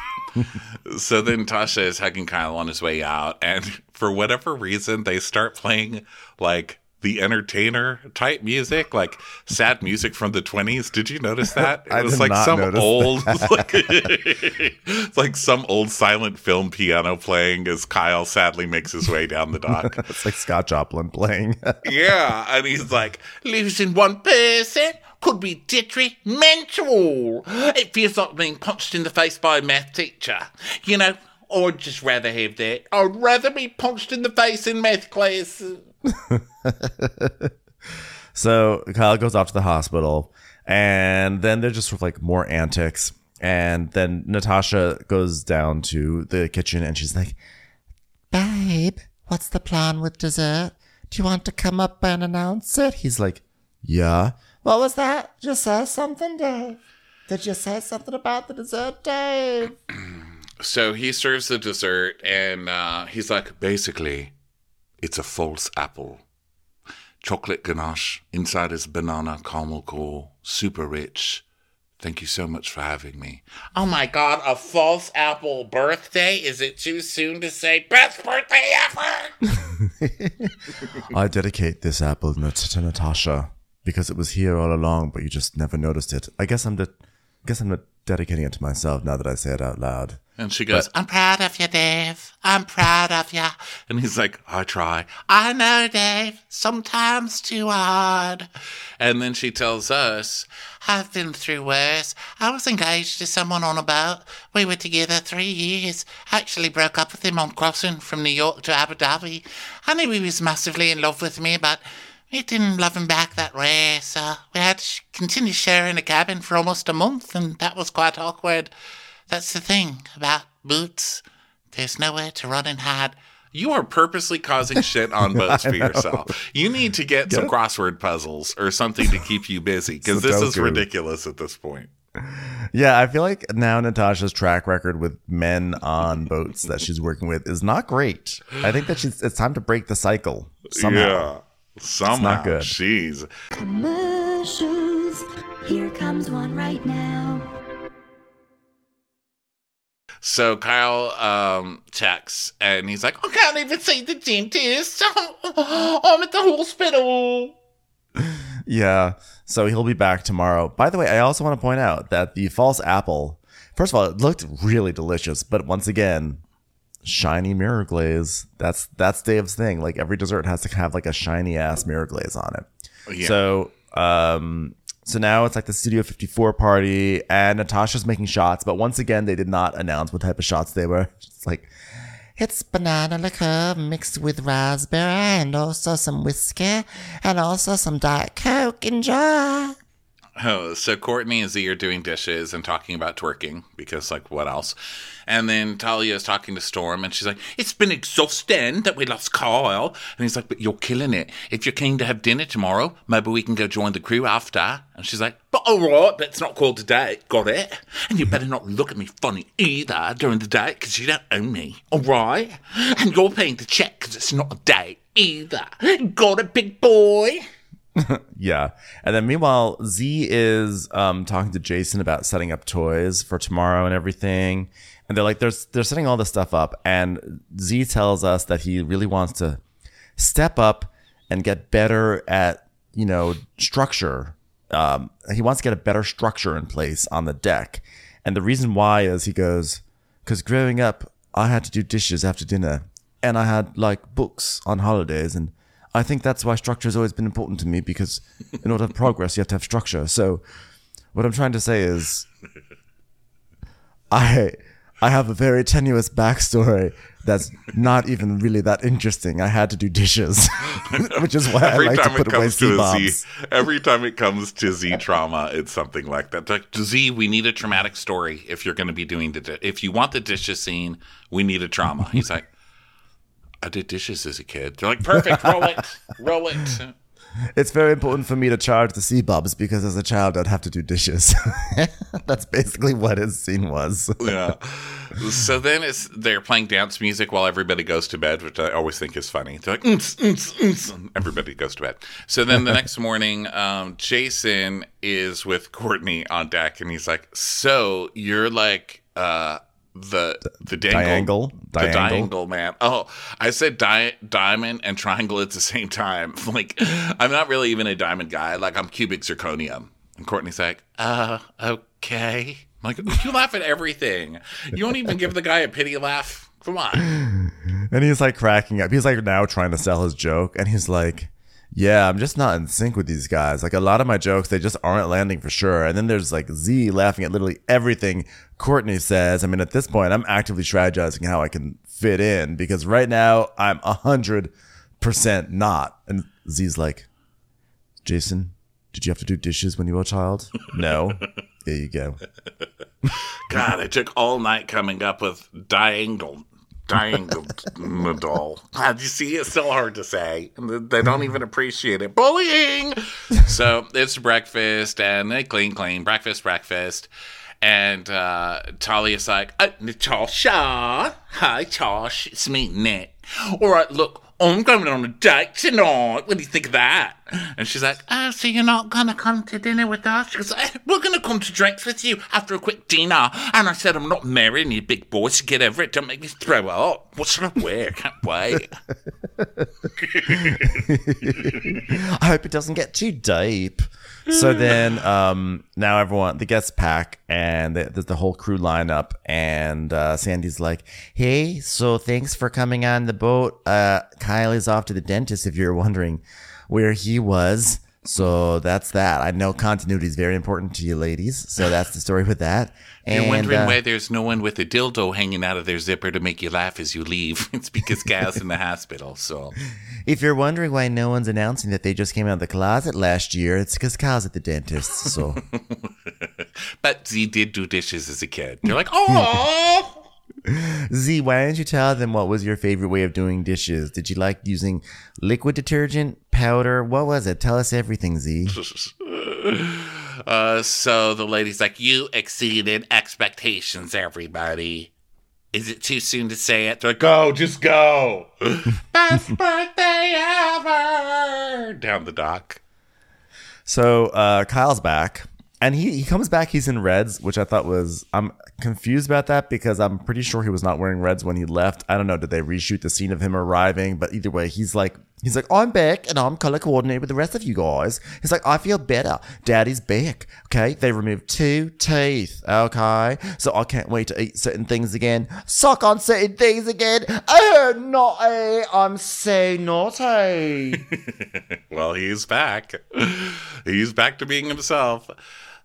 [LAUGHS] so then Tasha is hugging Kyle on his way out, and for whatever reason, they start playing like the entertainer type music, like sad music from the twenties. Did you notice that? [LAUGHS] It I was did like not some old, [LAUGHS] like, it's [LAUGHS] like some old silent film piano playing as Kyle sadly makes his way down the dock. it's like Scott Joplin playing. Yeah, and he's like, losing one person could be detrimental. It feels like being punched in the face by a math teacher. You know, or just rather have that. I'd rather be punched in the face in math class. [LAUGHS] So Kyle goes off to the hospital, and then they're just sort of like more antics. And then Natasha goes down to the kitchen, and she's like, Babe, what's the plan with dessert? Do you want to come up and announce it? "He's like, yeah." What was that? Just say something, Dave. Did you say something about the dessert, Dave? [CLEARS THROAT] So he serves the dessert, and uh, he's like, basically, it's a false apple. Chocolate ganache. Inside is banana caramel core. Super rich. Thank you so much for having me. Oh my god, a false apple birthday? Is it too soon to say best birthday ever? [LAUGHS] I dedicate this apple to Natasha because it was here all along, but you just never noticed it. I guess I'm the, guess I'm not dedicating it to myself now that I say it out loud. And she goes, I'm proud of you, Dave. I'm proud of you. And he's like, I try. I know, Dave. Sometimes too hard. And then she tells us, I've been through worse. I was engaged to someone on a boat. We were together three years. Actually broke up with him on crossing from New York to Abu Dhabi. I knew he was massively in love with me, but we didn't love him back that way, so we had to sh- continue sharing a cabin for almost a month, and that was quite awkward. That's the thing about boots. There's nowhere to run and hide. You are purposely causing shit on boats for [LAUGHS] yourself. You need to get some crossword puzzles or something to keep you busy because this is ridiculous at this point. Yeah, I feel like now Natasha's track record with men on boats that she's working with is not great. I think that she's it's time to break the cycle somehow. Yeah. Somehow. good. Jeez. Commercials. Here comes one right now. So Kyle um, texts and he's like, I can't even see the dentist. [LAUGHS] I'm at the hospital. Yeah. So he'll be back tomorrow. By the way, I also want to point out that the false apple, first of all, it looked really delicious, but once again, shiny mirror glaze. That's that's Dave's thing. Like every dessert has to have like a shiny ass mirror glaze on it. Yeah. So um so now it's like the Studio 54 party and Natasha's making shots, but once again they did not announce what type of shots they were. [LAUGHS] It's like It's banana liqueur mixed with raspberry and also some whiskey and also some Diet Coke. Enjoy. Oh, so Courtney Z are doing dishes and talking about twerking because, like, what else? And then Talia is talking to Storm, and she's like, "It's been exhausting that we lost Kyle." And he's like, "But you're killing it. If you're keen to have dinner tomorrow, maybe we can go join the crew after." And she's like, "But all right, but it's not called date. Got it? And you better not look at me funny either during the date because you don't own me. All right? And you're paying the check because it's not a date either. Got it, big boy." [LAUGHS] Yeah. And then meanwhile, Z is um, talking to Jason about setting up toys for tomorrow and everything. And they're like, they're, they're setting all this stuff up. And Z tells us that he really wants to step up and get better at, you know, structure. Um, he wants to get a better structure in place on the deck. And the reason why is he goes, because growing up, I had to do dishes after dinner and I had like books on holidays. And I think that's why structure has always been important to me because in order to progress, you have to have structure. So what I'm trying to say is I I have a very tenuous backstory that's not even really that interesting. I had to do dishes, [LAUGHS] which is why I every like to time put it away comes to. Z, every time it comes to Z trauma, it's something like that. Like Z, we need a traumatic story if you're going to be doing the. Di- if you want the dishes scene, we need a trauma. He's like, I did dishes as a kid. They're like, perfect, roll it, roll it. It's very important for me to charge the sea bobs because as a child I'd have to do dishes. [LAUGHS] that's basically what his scene was. Yeah. So then it's they're playing dance music while everybody goes to bed, which I always think is funny. They're like, everybody goes to bed. So then the next morning, um, Jason is with Courtney on deck, and he's like, "So you're like uh, the the dangle, Diangle? the Diangle? man." Oh, I said di- diamond and triangle at the same time. [LAUGHS] Like I'm not really even a diamond guy. Like I'm cubic zirconium. And Courtney's like, "Uh, okay." I'm like you laugh at everything. You don't even give the guy a pity laugh. Come on. [LAUGHS] And he's like cracking up. He's like now trying to sell his joke. And he's like, Yeah, I'm just not in sync with these guys. Like a lot of my jokes, they just aren't landing for sure. And then there's like Z laughing at literally everything Courtney says. I mean, at this point, I'm actively strategizing how I can fit in because right now I'm a hundred percent not. And Z's like, Jason, did you have to do dishes when you were a child? [LAUGHS] No. There you go. God, I took all night coming up with diangle. Diangle God, you see, it's still hard to say. They don't even appreciate it. Bullying! So it's breakfast and they clean, clean, breakfast, breakfast. And uh, Talia's like, uh, Natasha, hi, Tosh, it's me, Nick. All right, look, I'm going on a date tonight. What do you think of that? And she's like, oh, so you're not going to come to dinner with us? She goes, "Eh, we're going to come to drinks with you after a quick dinner. And I said, I'm not marrying you, big boy, so get over it. Don't make me throw up. What should I wear? Can't wait. [LAUGHS] [LAUGHS] I hope it doesn't get too deep. So then, um, now everyone, the guests pack and the, the, whole crew line up. And uh, Sandy's like, hey, so thanks for coming on the boat. Uh, Kyle is off to the dentist if you're wondering where he was. So that's that. I know continuity is very important to you ladies. So that's the story with that. [LAUGHS] You're wondering uh, why there's no one with a dildo hanging out of their zipper to make you laugh as you leave. [LAUGHS] It's because Kyle's in the [LAUGHS] hospital. So If you're wondering why no one's announcing that they just came out of the closet last year, it's because Kyle's at the dentist. So But Z did do dishes as a kid. They're like, oh, Z, why didn't you tell them what was your favorite way of doing dishes? Did you like using liquid detergent, powder? What was it? Tell us everything, Z. [LAUGHS] uh, so the lady's like, you exceeded expectations, everybody. Is it too soon to say it? They're like, go, just go. [LAUGHS] Best birthday ever. Down the dock. So uh, Kyle's back, and he he comes back. He's in reds, which I thought was I'm confused about that because I'm pretty sure he was not wearing reds when he left. I don't know. Did they reshoot the scene of him arriving? But either way, he's like he's like I'm back and I'm color coordinated with the rest of you guys. He's like I feel better. Daddy's back. Okay, they removed two teeth. Okay, so I can't wait to eat certain things again. Suck on certain things again. Oh, naughty! I'm so naughty. [LAUGHS] Well, he's back. He's back to being himself.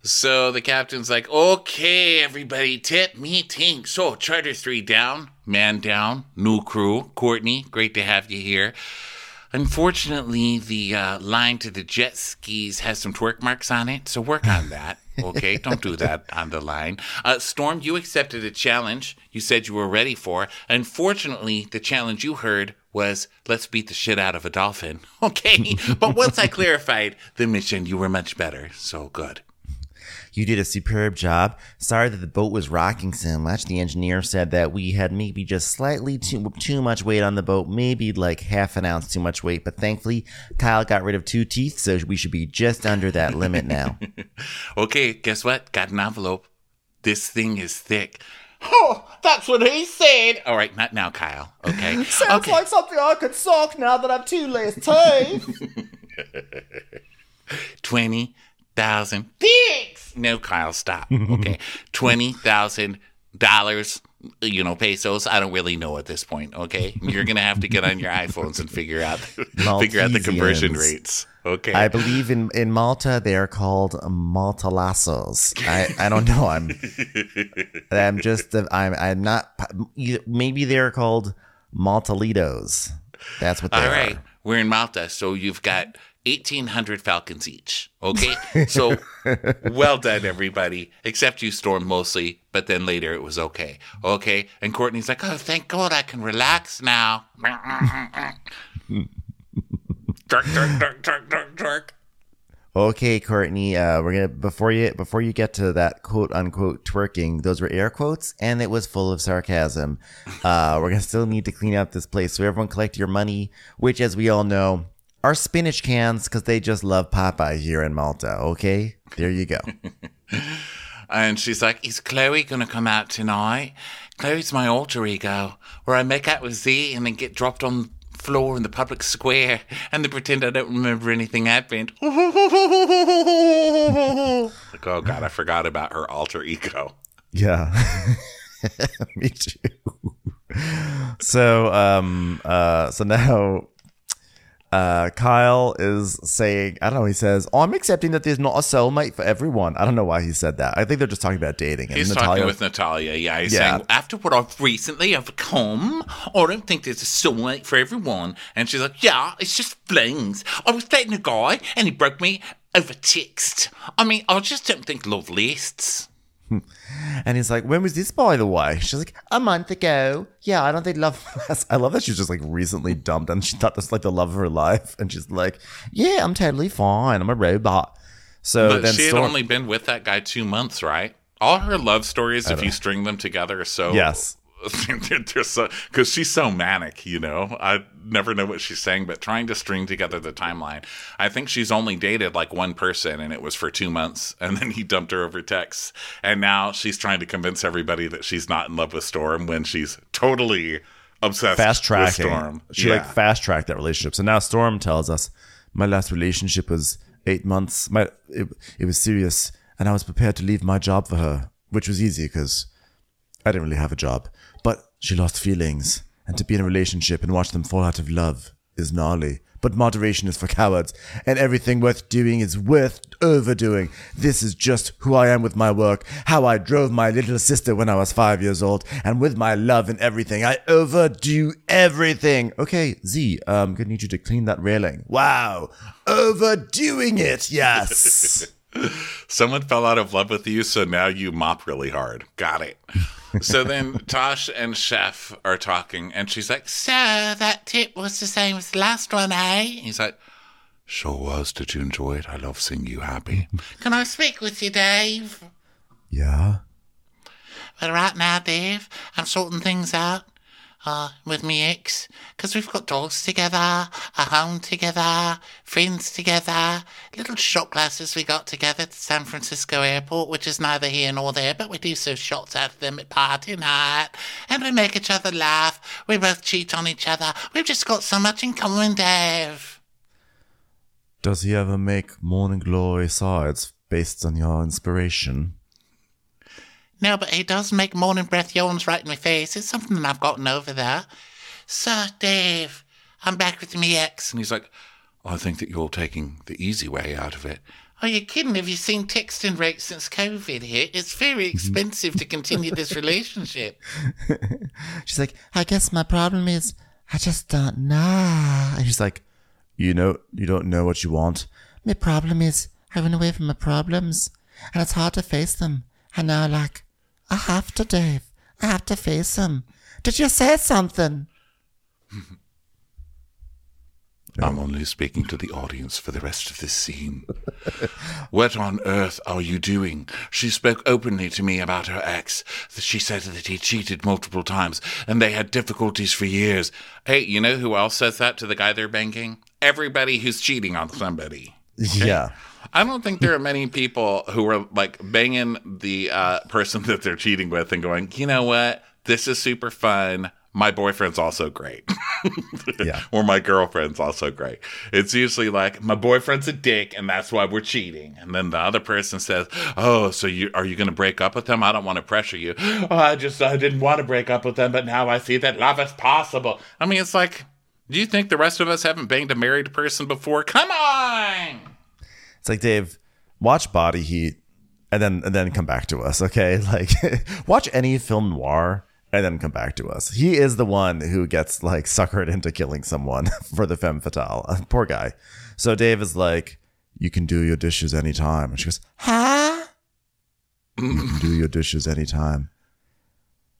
So the captain's like, okay, everybody, tip me tink. So, Charter 3 down, man down, new crew. Courtney, great to have you here. Unfortunately, the uh, line to the jet skis has some twerk marks on it, so work on that. [LAUGHS] Okay, don't do that on the line. Uh, Storm, you accepted a challenge you said you were ready for. Unfortunately, the challenge you heard was let's beat the shit out of a dolphin. [LAUGHS] Okay, but once I [LAUGHS] clarified the mission, you were much better. So good. You did a superb job. Sorry that the boat was rocking so much. The engineer said that we had maybe just slightly too too much weight on the boat, maybe like half an ounce too much weight. But thankfully, Kyle got rid of two teeth, so we should be just under that limit now. [LAUGHS] Okay, guess what? Got an envelope. This thing is thick. [LAUGHS] Oh, that's what he said. All right, not now, Kyle. Okay. [LAUGHS] Sounds like something I could suck now that I've two less teeth. twenty thousand dicks. No, Kyle, stop. Okay, [LAUGHS] twenty thousand dollars. You know, pesos. I don't really know at this point. Okay, you're gonna have to get on your [LAUGHS] iPhones and figure out [LAUGHS] figure out the conversion rates. Okay. I believe in, in Malta they are called Maltalassos. I, I don't know. I'm I'm just I'm I'm not. Maybe they're called Maltalitos. That's what they All are. we're in Malta, so you've got 1,800 falcons each. Okay, [LAUGHS] so well done, everybody, except you, Storm, mostly, but then later it was okay. Okay, and Courtney's like, oh, thank God I can relax now. [LAUGHS] Jerk, jerk, jerk, jerk, jerk, jerk. Okay, Courtney. Uh, we're gonna before you before you get to that quote unquote twerking. Those were air quotes, and it was full of sarcasm. Uh, we're gonna still need to clean up this place. So everyone collect your money, which, as we all know, are spinach cans because they just love Popeye here in Malta. Okay, there you go. [LAUGHS] And she's like, Is Chloe going to come out tonight? Chloe's my alter ego, where I make out with Z and then get dropped on the floor in the public square and then pretend I don't remember anything happened. like, [LAUGHS] oh, God, I forgot about her alter ego. Yeah. [LAUGHS] Me too. So um uh so now uh, Kyle is saying, I don't know, he says, oh, I'm accepting that there's not a soulmate for everyone. I don't know why he said that. I think they're just talking about dating. And He's talking with Natalya. Yeah, he's Yeah. saying, after what I've recently overcome, I don't think there's a soulmate for everyone. And she's like, yeah, it's just flings. I was dating a guy and he broke me over text. I mean, I just don't think love lists. [LAUGHS] And he's like, when was this, by the way? She's like, a month ago. Yeah, I don't think love. I love that she's just like recently dumped and she thought this was like the love of her life. And she's like, yeah, I'm totally fine. I'm a robot. So But then she had Storm- only been with that guy two months, right? All her love stories, if you string them together, are so Yes. [LAUGHS] they're, they're so because she's so manic. You know, I never know what she's saying, but trying to string together the timeline. I think she's only dated like one person, and it was for two months, [LAUGHS] and then he dumped her over text, and now she's trying to convince everybody that she's not in love with Storm when she's totally obsessed fast with tracking. Storm. She Yeah. like fast tracked that relationship. So now Storm tells us, my last relationship was eight months. My it, it was serious, and I was prepared to leave my job for her, which was easy because I didn't really have a job. She lost feelings, and to be in a relationship and watch them fall out of love is gnarly. But moderation is for cowards, and everything worth doing is worth overdoing. This is just who I am with my work, how I drove my little sister when I was five years old, and with my love and everything, I overdo everything. Okay, Z, I'm gonna need you to clean that railing. Wow, overdoing it, yes. [LAUGHS] Someone fell out of love with you, so now you mop really hard. Got it. [LAUGHS] so then Tosh and Chef are talking, and she's like, So that tip was the same as the last one, eh? He's like, Sure was. Did you enjoy it? I love seeing you happy. [LAUGHS] Can I speak with you, Dave? yeah. Well, right now, Dave, I'm sorting things out uh, with me ex because we've got dogs together, a home together, friends together, little shot glasses we got together at the San Francisco airport, which is neither here nor there, but we do so shots out of them at party night, and we make each other laugh. We both cheat on each other. We've just got so much in common, Dave. Does he ever make Morning Glory sides based on your inspiration? No, but he does make morning breath yawns right in my face. It's something that I've gotten over there. Sir Dave, I'm back with me ex. And he's like, oh, I think that you're taking the easy way out of it. Are you kidding? Have you seen texting rates since COVID hit? It's very mm-hmm. expensive to continue this [LAUGHS] relationship. [LAUGHS] She's like, I guess my problem is I just don't know. And he's like, you know, you don't know what you want. My problem is I run away from my problems, and it's hard to face them. And now, like, I have to, Dave. I have to face him. Did you say something? [LAUGHS] I'm only speaking to the audience for the rest of this scene. [LAUGHS] what on earth are you doing? She spoke openly to me about her ex. She said that he cheated multiple times and they had difficulties for years. Hey, you know who else says that to the guy they're banking? Everybody who's cheating on somebody. Yeah. I don't think there are many people who are like banging the uh, person that they're cheating with and going, you know what? This is super fun. My boyfriend's also great. [LAUGHS] Yeah. or my girlfriend's also great. It's usually like, my boyfriend's a dick and that's why we're cheating. And then the other person says, oh, so you are you going to break up with them? I don't want to pressure you. Oh, I just I didn't want to break up with them, but now I see that love is possible. I mean, it's like, do you think the rest of us haven't banged a married person before? Come on! It's like Dave, watch Body Heat, and then and then come back to us. Okay, [LAUGHS] like watch any film noir and then come back to us. He is the one who gets like suckered into killing someone [LAUGHS] for the femme fatale. [LAUGHS] Poor guy. So Dave is like, "You can do your dishes anytime," and she goes, Huh? "You can do your dishes anytime."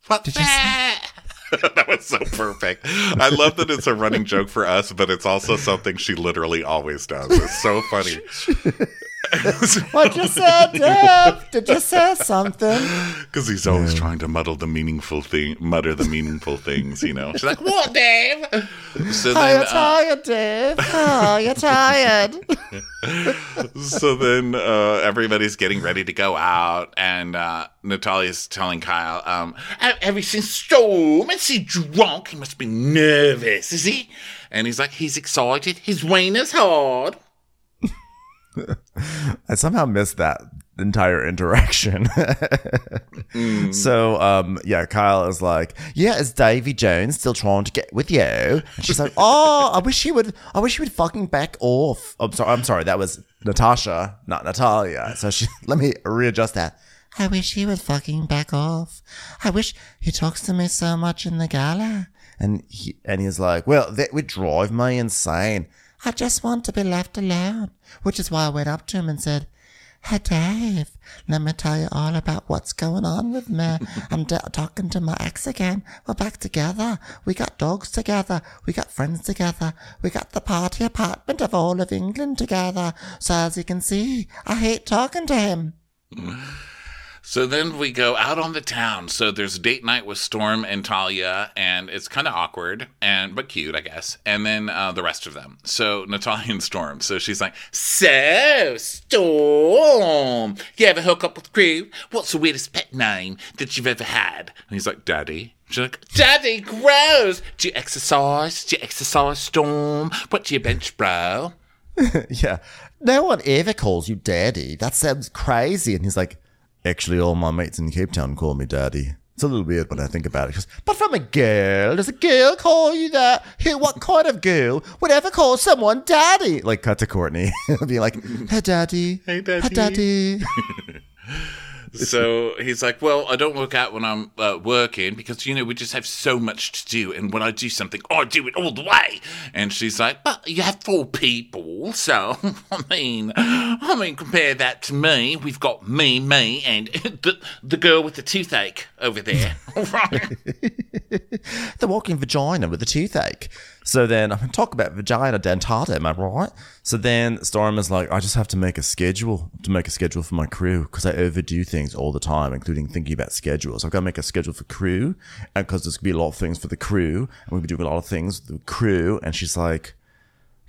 What's that? [LAUGHS] that was so perfect. I love that it's a running joke for us, but it's also something she literally always does. It's so funny. [LAUGHS] [LAUGHS] What you said, Dave? Did you say something? Because he's always trying to muddle the meaningful thing, mutter the meaningful things, you know. She's like, "What, Dave?" So Are then, you uh, tired, Dave? Oh, you're tired. [LAUGHS] so then uh, everybody's getting ready to go out, and uh, Natalya's telling Kyle, um, "E- "Ever since Storm, is he drunk? He must be nervous, is he?" And he's like, "He's excited. His wiener's hard." I somehow missed that entire interaction. So, um, yeah, Kyle is like, yeah, is Davy Jones still trying to get with you? And she's like, [LAUGHS] oh, I wish he would, I wish he would fucking back off. I'm sorry, I'm sorry, that was Natasha, not Natalya. So she, [LAUGHS] let me readjust that. I wish he would fucking back off. I wish he talks to me so much in the galley. And he, and he's like, well, that would drive me insane. I just want to be left alone. Which is why I went up to him and said, Hey Dave, let me tell you all about what's going on with me. I'm d- talking to my ex again. We're back together. We got dogs together. We got friends together. We got the party apartment of all of England together. So as you can see, I hate talking to him. So then we go out on the town. So there's date night with Storm and Talia, and it's kind of awkward and but cute, I guess. And then uh, the rest of them. So Natalia and Storm. So she's like, "So Storm, you ever hook up with crew? What's the weirdest pet name that you've ever had?" And he's like, "Daddy." She's like, "Daddy, gross. Do you exercise? Do you exercise, Storm? What do you bench, bro?" [LAUGHS] Yeah. No one ever calls you daddy. That sounds crazy. And he's like, actually, all my mates in Cape Town call me daddy. It's a little weird when I think about it. Goes, but from a girl, does a girl call you that? Who, what kind of girl would ever call someone daddy? Like, cut to Courtney. [LAUGHS] Be like, hey, daddy. Hey, daddy. Hey, daddy. [LAUGHS] [LAUGHS] So he's like, Well, I don't work out when I'm uh, working because, you know, we just have so much to do. And when I do something, I do it all the way. And she's like, But you have four people. So, [LAUGHS] I mean, I mean, compare that to me. We've got me, me, and [LAUGHS] the, the girl with the toothache over there. Right. the walking vagina with the toothache. So then I'm talk about vagina dentata, am I right? So then Storm is like, I just have to make a schedule to make a schedule for my crew because I overdo things all the time, including thinking about schedules. I've got to make a schedule for crew, and because there's gonna be a lot of things for the crew, and we'll be doing a lot of things with the crew. And she's like,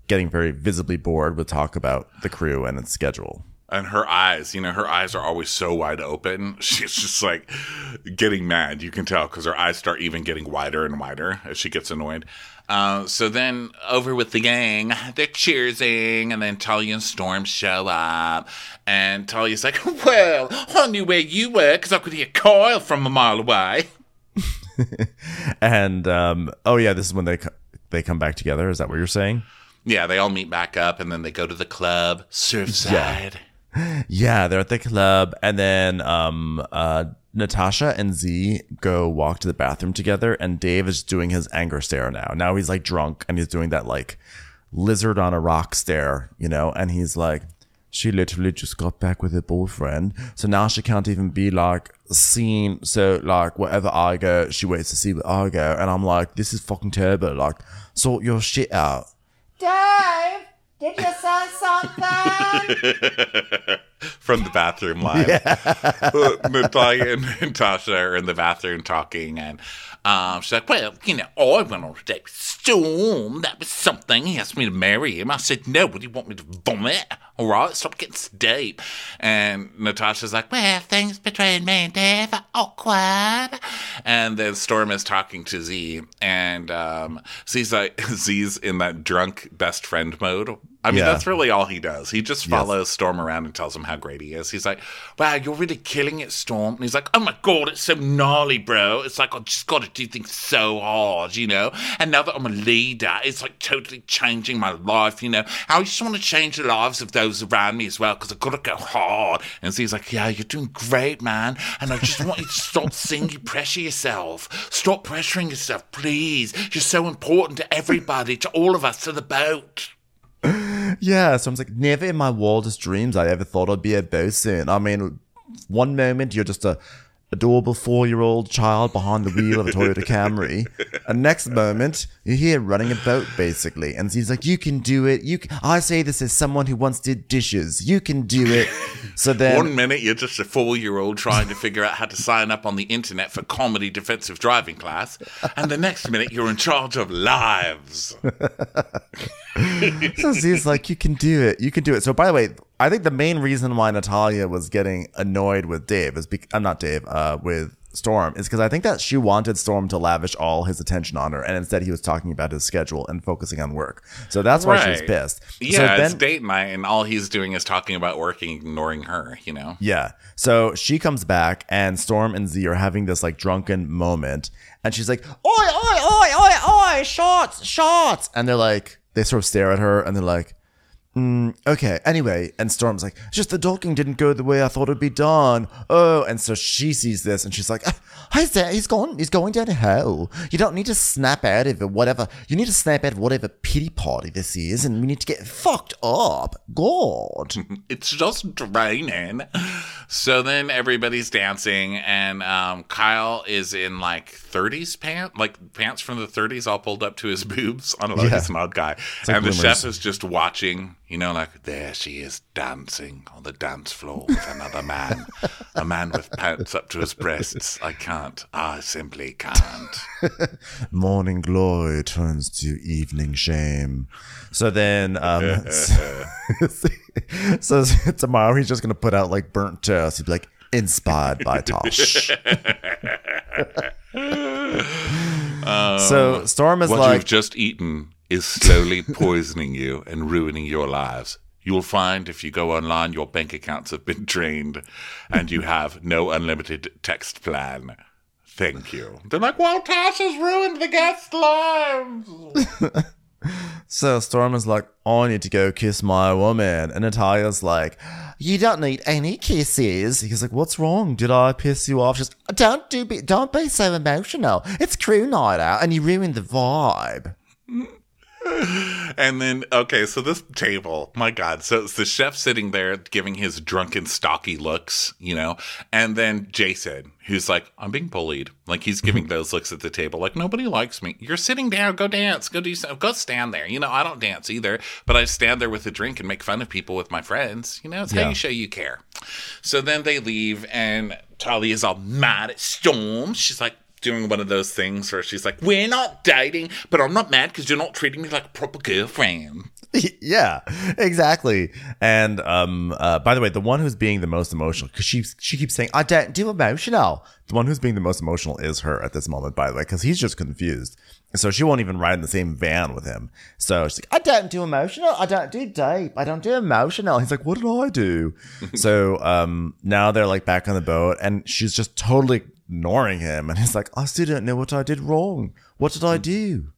getting very visibly bored with talk about the crew and its schedule. And her eyes, you know, her eyes are always so wide open. [LAUGHS] She's just like getting mad. You can tell because her eyes start even getting wider and wider as she gets annoyed. Uh, so then over with the gang, they're cheersing, and then Talia and Storm show up. And Talia's like, Well, I knew where you were because I could hear Kyle from a mile away. [LAUGHS] And um, oh yeah, this is when they co- they come back together. Is that what you're saying? Yeah, they all meet back up, and then they go to the club, Surfside. Yeah, they're at the club, and then um, uh, Natasha and Z go walk to the bathroom together, and Dave is doing his anger stare now. Now he's like drunk, and he's doing that like lizard on a rock stare, you know, and he's like, she literally just got back with her boyfriend, so now she can't even be like seen. So like wherever I go, she waits to see where I go, and I'm like, this is fucking terrible. Like, sort your shit out. Dave, did you say something? [LAUGHS] from the bathroom line. Natalya and Natasha are in the bathroom talking, and um, she's like, "Well, you know, I went on a date with Storm. That was something. He asked me to marry him. I said no. Would you want me to vomit? All right, stop getting deep." And Natasha's like, "Well, things between me and Dave are awkward." And then Storm is talking to Z, and um, Z's like, [LAUGHS] Z's in that drunk best friend mode. I mean, Yeah. that's really all he does. He just follows Storm around and tells him how great he is. He's like, wow, you're really killing it, Storm. And he's like, oh my God, it's so gnarly, bro. It's like, I just got to do things so hard, you know? And now that I'm a leader, it's like totally changing my life, you know? I just want to change the lives of those around me as well because I've got to go hard. And so he's like, yeah, you're doing great, man. And I just want you to stop [LAUGHS] seeing you pressure yourself. Stop pressuring yourself, please. You're so important to everybody, to all of us, to the boat. [LAUGHS] Yeah, so I was like, never in my wildest dreams I ever thought I'd be a bosun. I mean, one moment you're just a adorable four year old child behind the wheel of a Toyota Camry, [LAUGHS] and next moment you're here running a boat basically. And he's like, "You can do it. You." Can. I say this as someone who once did dishes. You can do it. So [LAUGHS] then, One minute you're just a four year old trying to figure out how to sign up on the internet for comedy defensive driving class, and the next minute you're in charge of lives. So he's like, "You can do it. You can do it." So by the way, I think the main reason why Natalya was getting annoyed with Dave is because I'm not Dave, uh, with Storm is because I think that she wanted Storm to lavish all his attention on her, and instead he was talking about his schedule and focusing on work. So that's why she's Right. pissed. So Yeah, it's date night, and all he's doing is talking about working, ignoring her. You know. Yeah. So she comes back and Storm and Z are having this like drunken moment and she's like, Oi, oi, oi, oi, oi, shots, shots. And they're like, they sort of stare at her and they're like, mm, okay, anyway. And Storm's like, just the docking didn't go the way I thought it'd be done. Oh, and so she sees this and she's like, "Ah, He's there. He's going. He's going down to hell. You don't need to snap out of it. Whatever. You need to snap out of whatever pity party this is, and we need to get fucked up. God. [LAUGHS] It's just draining. So then everybody's dancing, and um, Kyle is in like 30s pants, like pants from the 30s, all pulled up to his [LAUGHS] boobs. I don't know, Yeah. he's an odd guy. like and the chef is just watching, you know, like, there she is dancing on the dance floor with another man. A man with pants up to his breasts. I can't. I simply can't. [LAUGHS] morning glory turns to evening shame. So then, um, [LAUGHS] so, tomorrow he's just gonna put out like burnt toast. He'd be like, inspired by Tosh. [LAUGHS] so Storm is what like, you've just eaten is slowly [LAUGHS] poisoning you and ruining your lives. You'll find if you go online, your bank accounts have been [LAUGHS] drained and you have no unlimited text plan. Thank you. They're like, well, Tasha's ruined the guest lives. [LAUGHS] so Storm is like, I need to go kiss my woman, and Natalya's like, you don't need any kisses. He's like, what's wrong? Did I piss you off? Just don't do, be, don't be so emotional. It's crew night out, and you ruined the vibe. And then, okay, so this table, my God. So it's the chef sitting there giving his drunken, stocky looks, you know? And then Jason, who's like, I'm being bullied. Like, he's giving [LAUGHS] those looks at the table, like, nobody likes me. You're sitting down, go dance, go do something, go stand there. You know, I don't dance either, but I stand there with a drink and make fun of people with my friends. You know, it's how you show you care. So then they leave, and Tali is all mad at Storm. She's like, doing one of those things where she's like, We're not dating, but I'm not mad because you're not treating me like a proper girlfriend. [LAUGHS] yeah, exactly. And um, uh, by the way, the one who's being the most emotional, because she she keeps saying, "I don't do emotional." The one who's being the most emotional is her at this moment, by the way, because he's just confused. So she won't even ride in the same van with him. So she's like, "I don't do emotional. I don't do deep. I don't do emotional." He's like, "What did I do?" [LAUGHS] so um, now they're like back on the boat, and she's just totally ignoring him, and he's like, "I still don't know what I did wrong. What did I do?"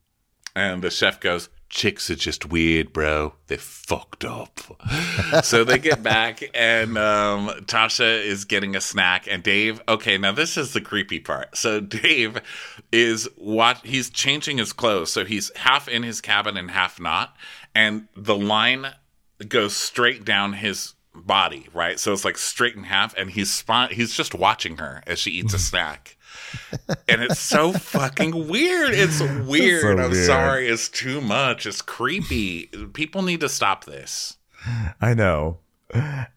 And the chef goes, Chicks are just weird, bro. They're fucked up. [LAUGHS] so they get back, and um, Tasha is getting a snack. And Dave, okay, now this is the creepy part. So [LAUGHS] Dave is what he's changing his clothes. So he's half in his cabin and half not. And the line goes straight down his body, right? So it's like straight in half, and he's spot- he's just watching her as she eats a snack. and it's so [LAUGHS] fucking weird. It's weird. so I'm weird. sorry. It's too much. It's creepy. People need to stop this. I know.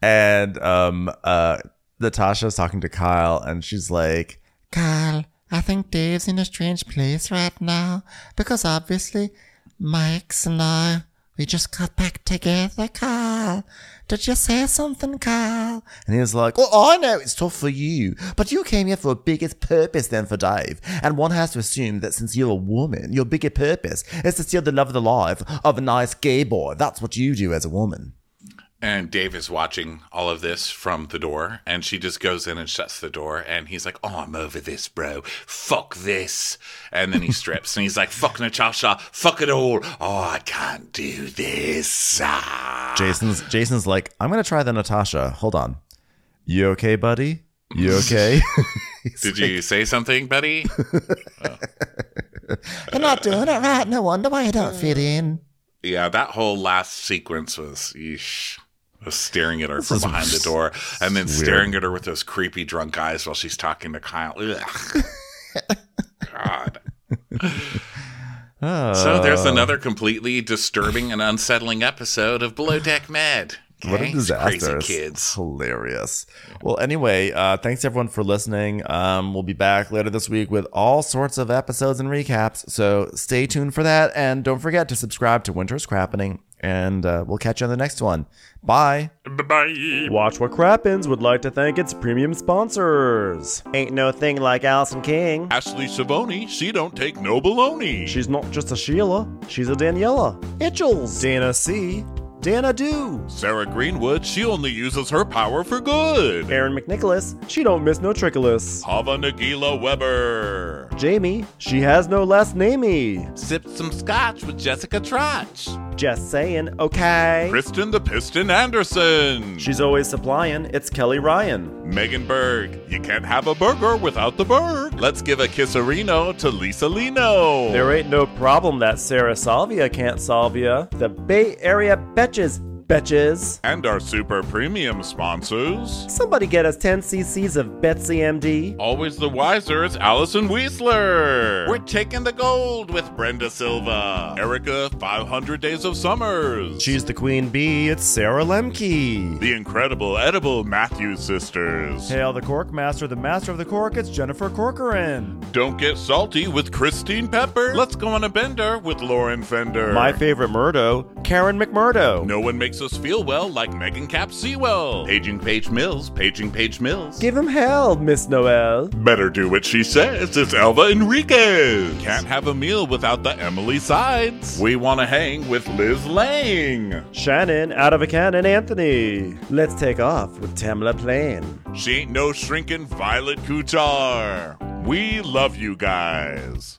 And um uh Natasha's talking to Kyle and she's like, Kyle, I think Dave's in a strange place right now because obviously Mike's and I, we just got back together, Kyle. Did you say something, Carl? and he was like, Well, I know it's tough for you, but you came here for a bigger purpose than for Dave. And one has to assume that since you're a woman, your bigger purpose is to steal the love of the life of a nice gay boy. That's what you do as a woman. And Dave is watching all of this from the door, and she just goes in and shuts the door. And he's like, "Oh, I'm over this, bro. Fuck this." And then he [LAUGHS] strips, and he's like, "Fuck Natasha. Fuck it all. Oh, I can't do this." Ah. Jason's Jason's like, I'm gonna try the Natasha. Hold on. You okay, buddy? You okay? [LAUGHS] Did you say something, Betty? You're [LAUGHS] not doing it right. No wonder why you don't fit in. Yeah, that whole last sequence was yeesh. Staring at her from behind the [LAUGHS] door and then staring at her with those creepy drunk eyes while she's talking to Kyle. God. [LAUGHS] So there's another completely disturbing and unsettling episode of Below Deck Med. What a disaster. Crazy It's kids. Hilarious. Well, anyway, uh, thanks everyone for listening. Um, we'll be back later this week with all sorts of episodes and recaps. So stay tuned for that. And don't forget to subscribe to Watch What Crappens. And uh, we'll catch you on the next one. Bye. Bye. Watch What Crappens would like to thank its premium sponsors. Ain't no thing like Allison King. Ashley Savoni, she don't take no baloney. She's not just a Sheila, she's a Daniela. Itchels. Dana C. Dana Do. Sarah Greenwood, she only uses her power for good. Aaron McNicholas. She don't miss no trickolas. Hava Nagila Weber. Jamie. She has no last namey. Sipped some scotch with Jessica Trotch. Just saying, okay. Kristen the Piston Anderson. She's always supplying. It's Kelly Ryan. Megan Berg. You can't have a burger without the Berg. Let's give a kisserino to Lisa Lino. There ain't no problem that Sarah Salvia can't solve ya. The Bay Area Betches, betches. and our super premium sponsors. Somebody get us 10 cc's of Betsy MD. Always the wiser is Allison Weisler. We're taking the gold with Brenda Silva. Erica, 500 Days of Summers. She's the queen bee, it's Sarah Lemke. the incredible edible Matthews sisters. Hail the Cork Master, the master of the cork, it's Jennifer Corcoran. Don't get salty with Christine Pepper. Let's go on a bender with Lauren Fender. My favorite Murdo, Karen McMurdo. No one makes us feel well like Megan Cap Sewell. Paging Page Mills. Paging Page Mills. Give him hell, Miss Noel. Better do what she says. It's Elva Enriquez. Can't have a meal without the Emily Sides. We want to hang with Liz Lang. Shannon, out of a cannon, Anthony. Let's take off with Tamla Plain. She ain't no shrinking Violet Kuchar. We love you guys.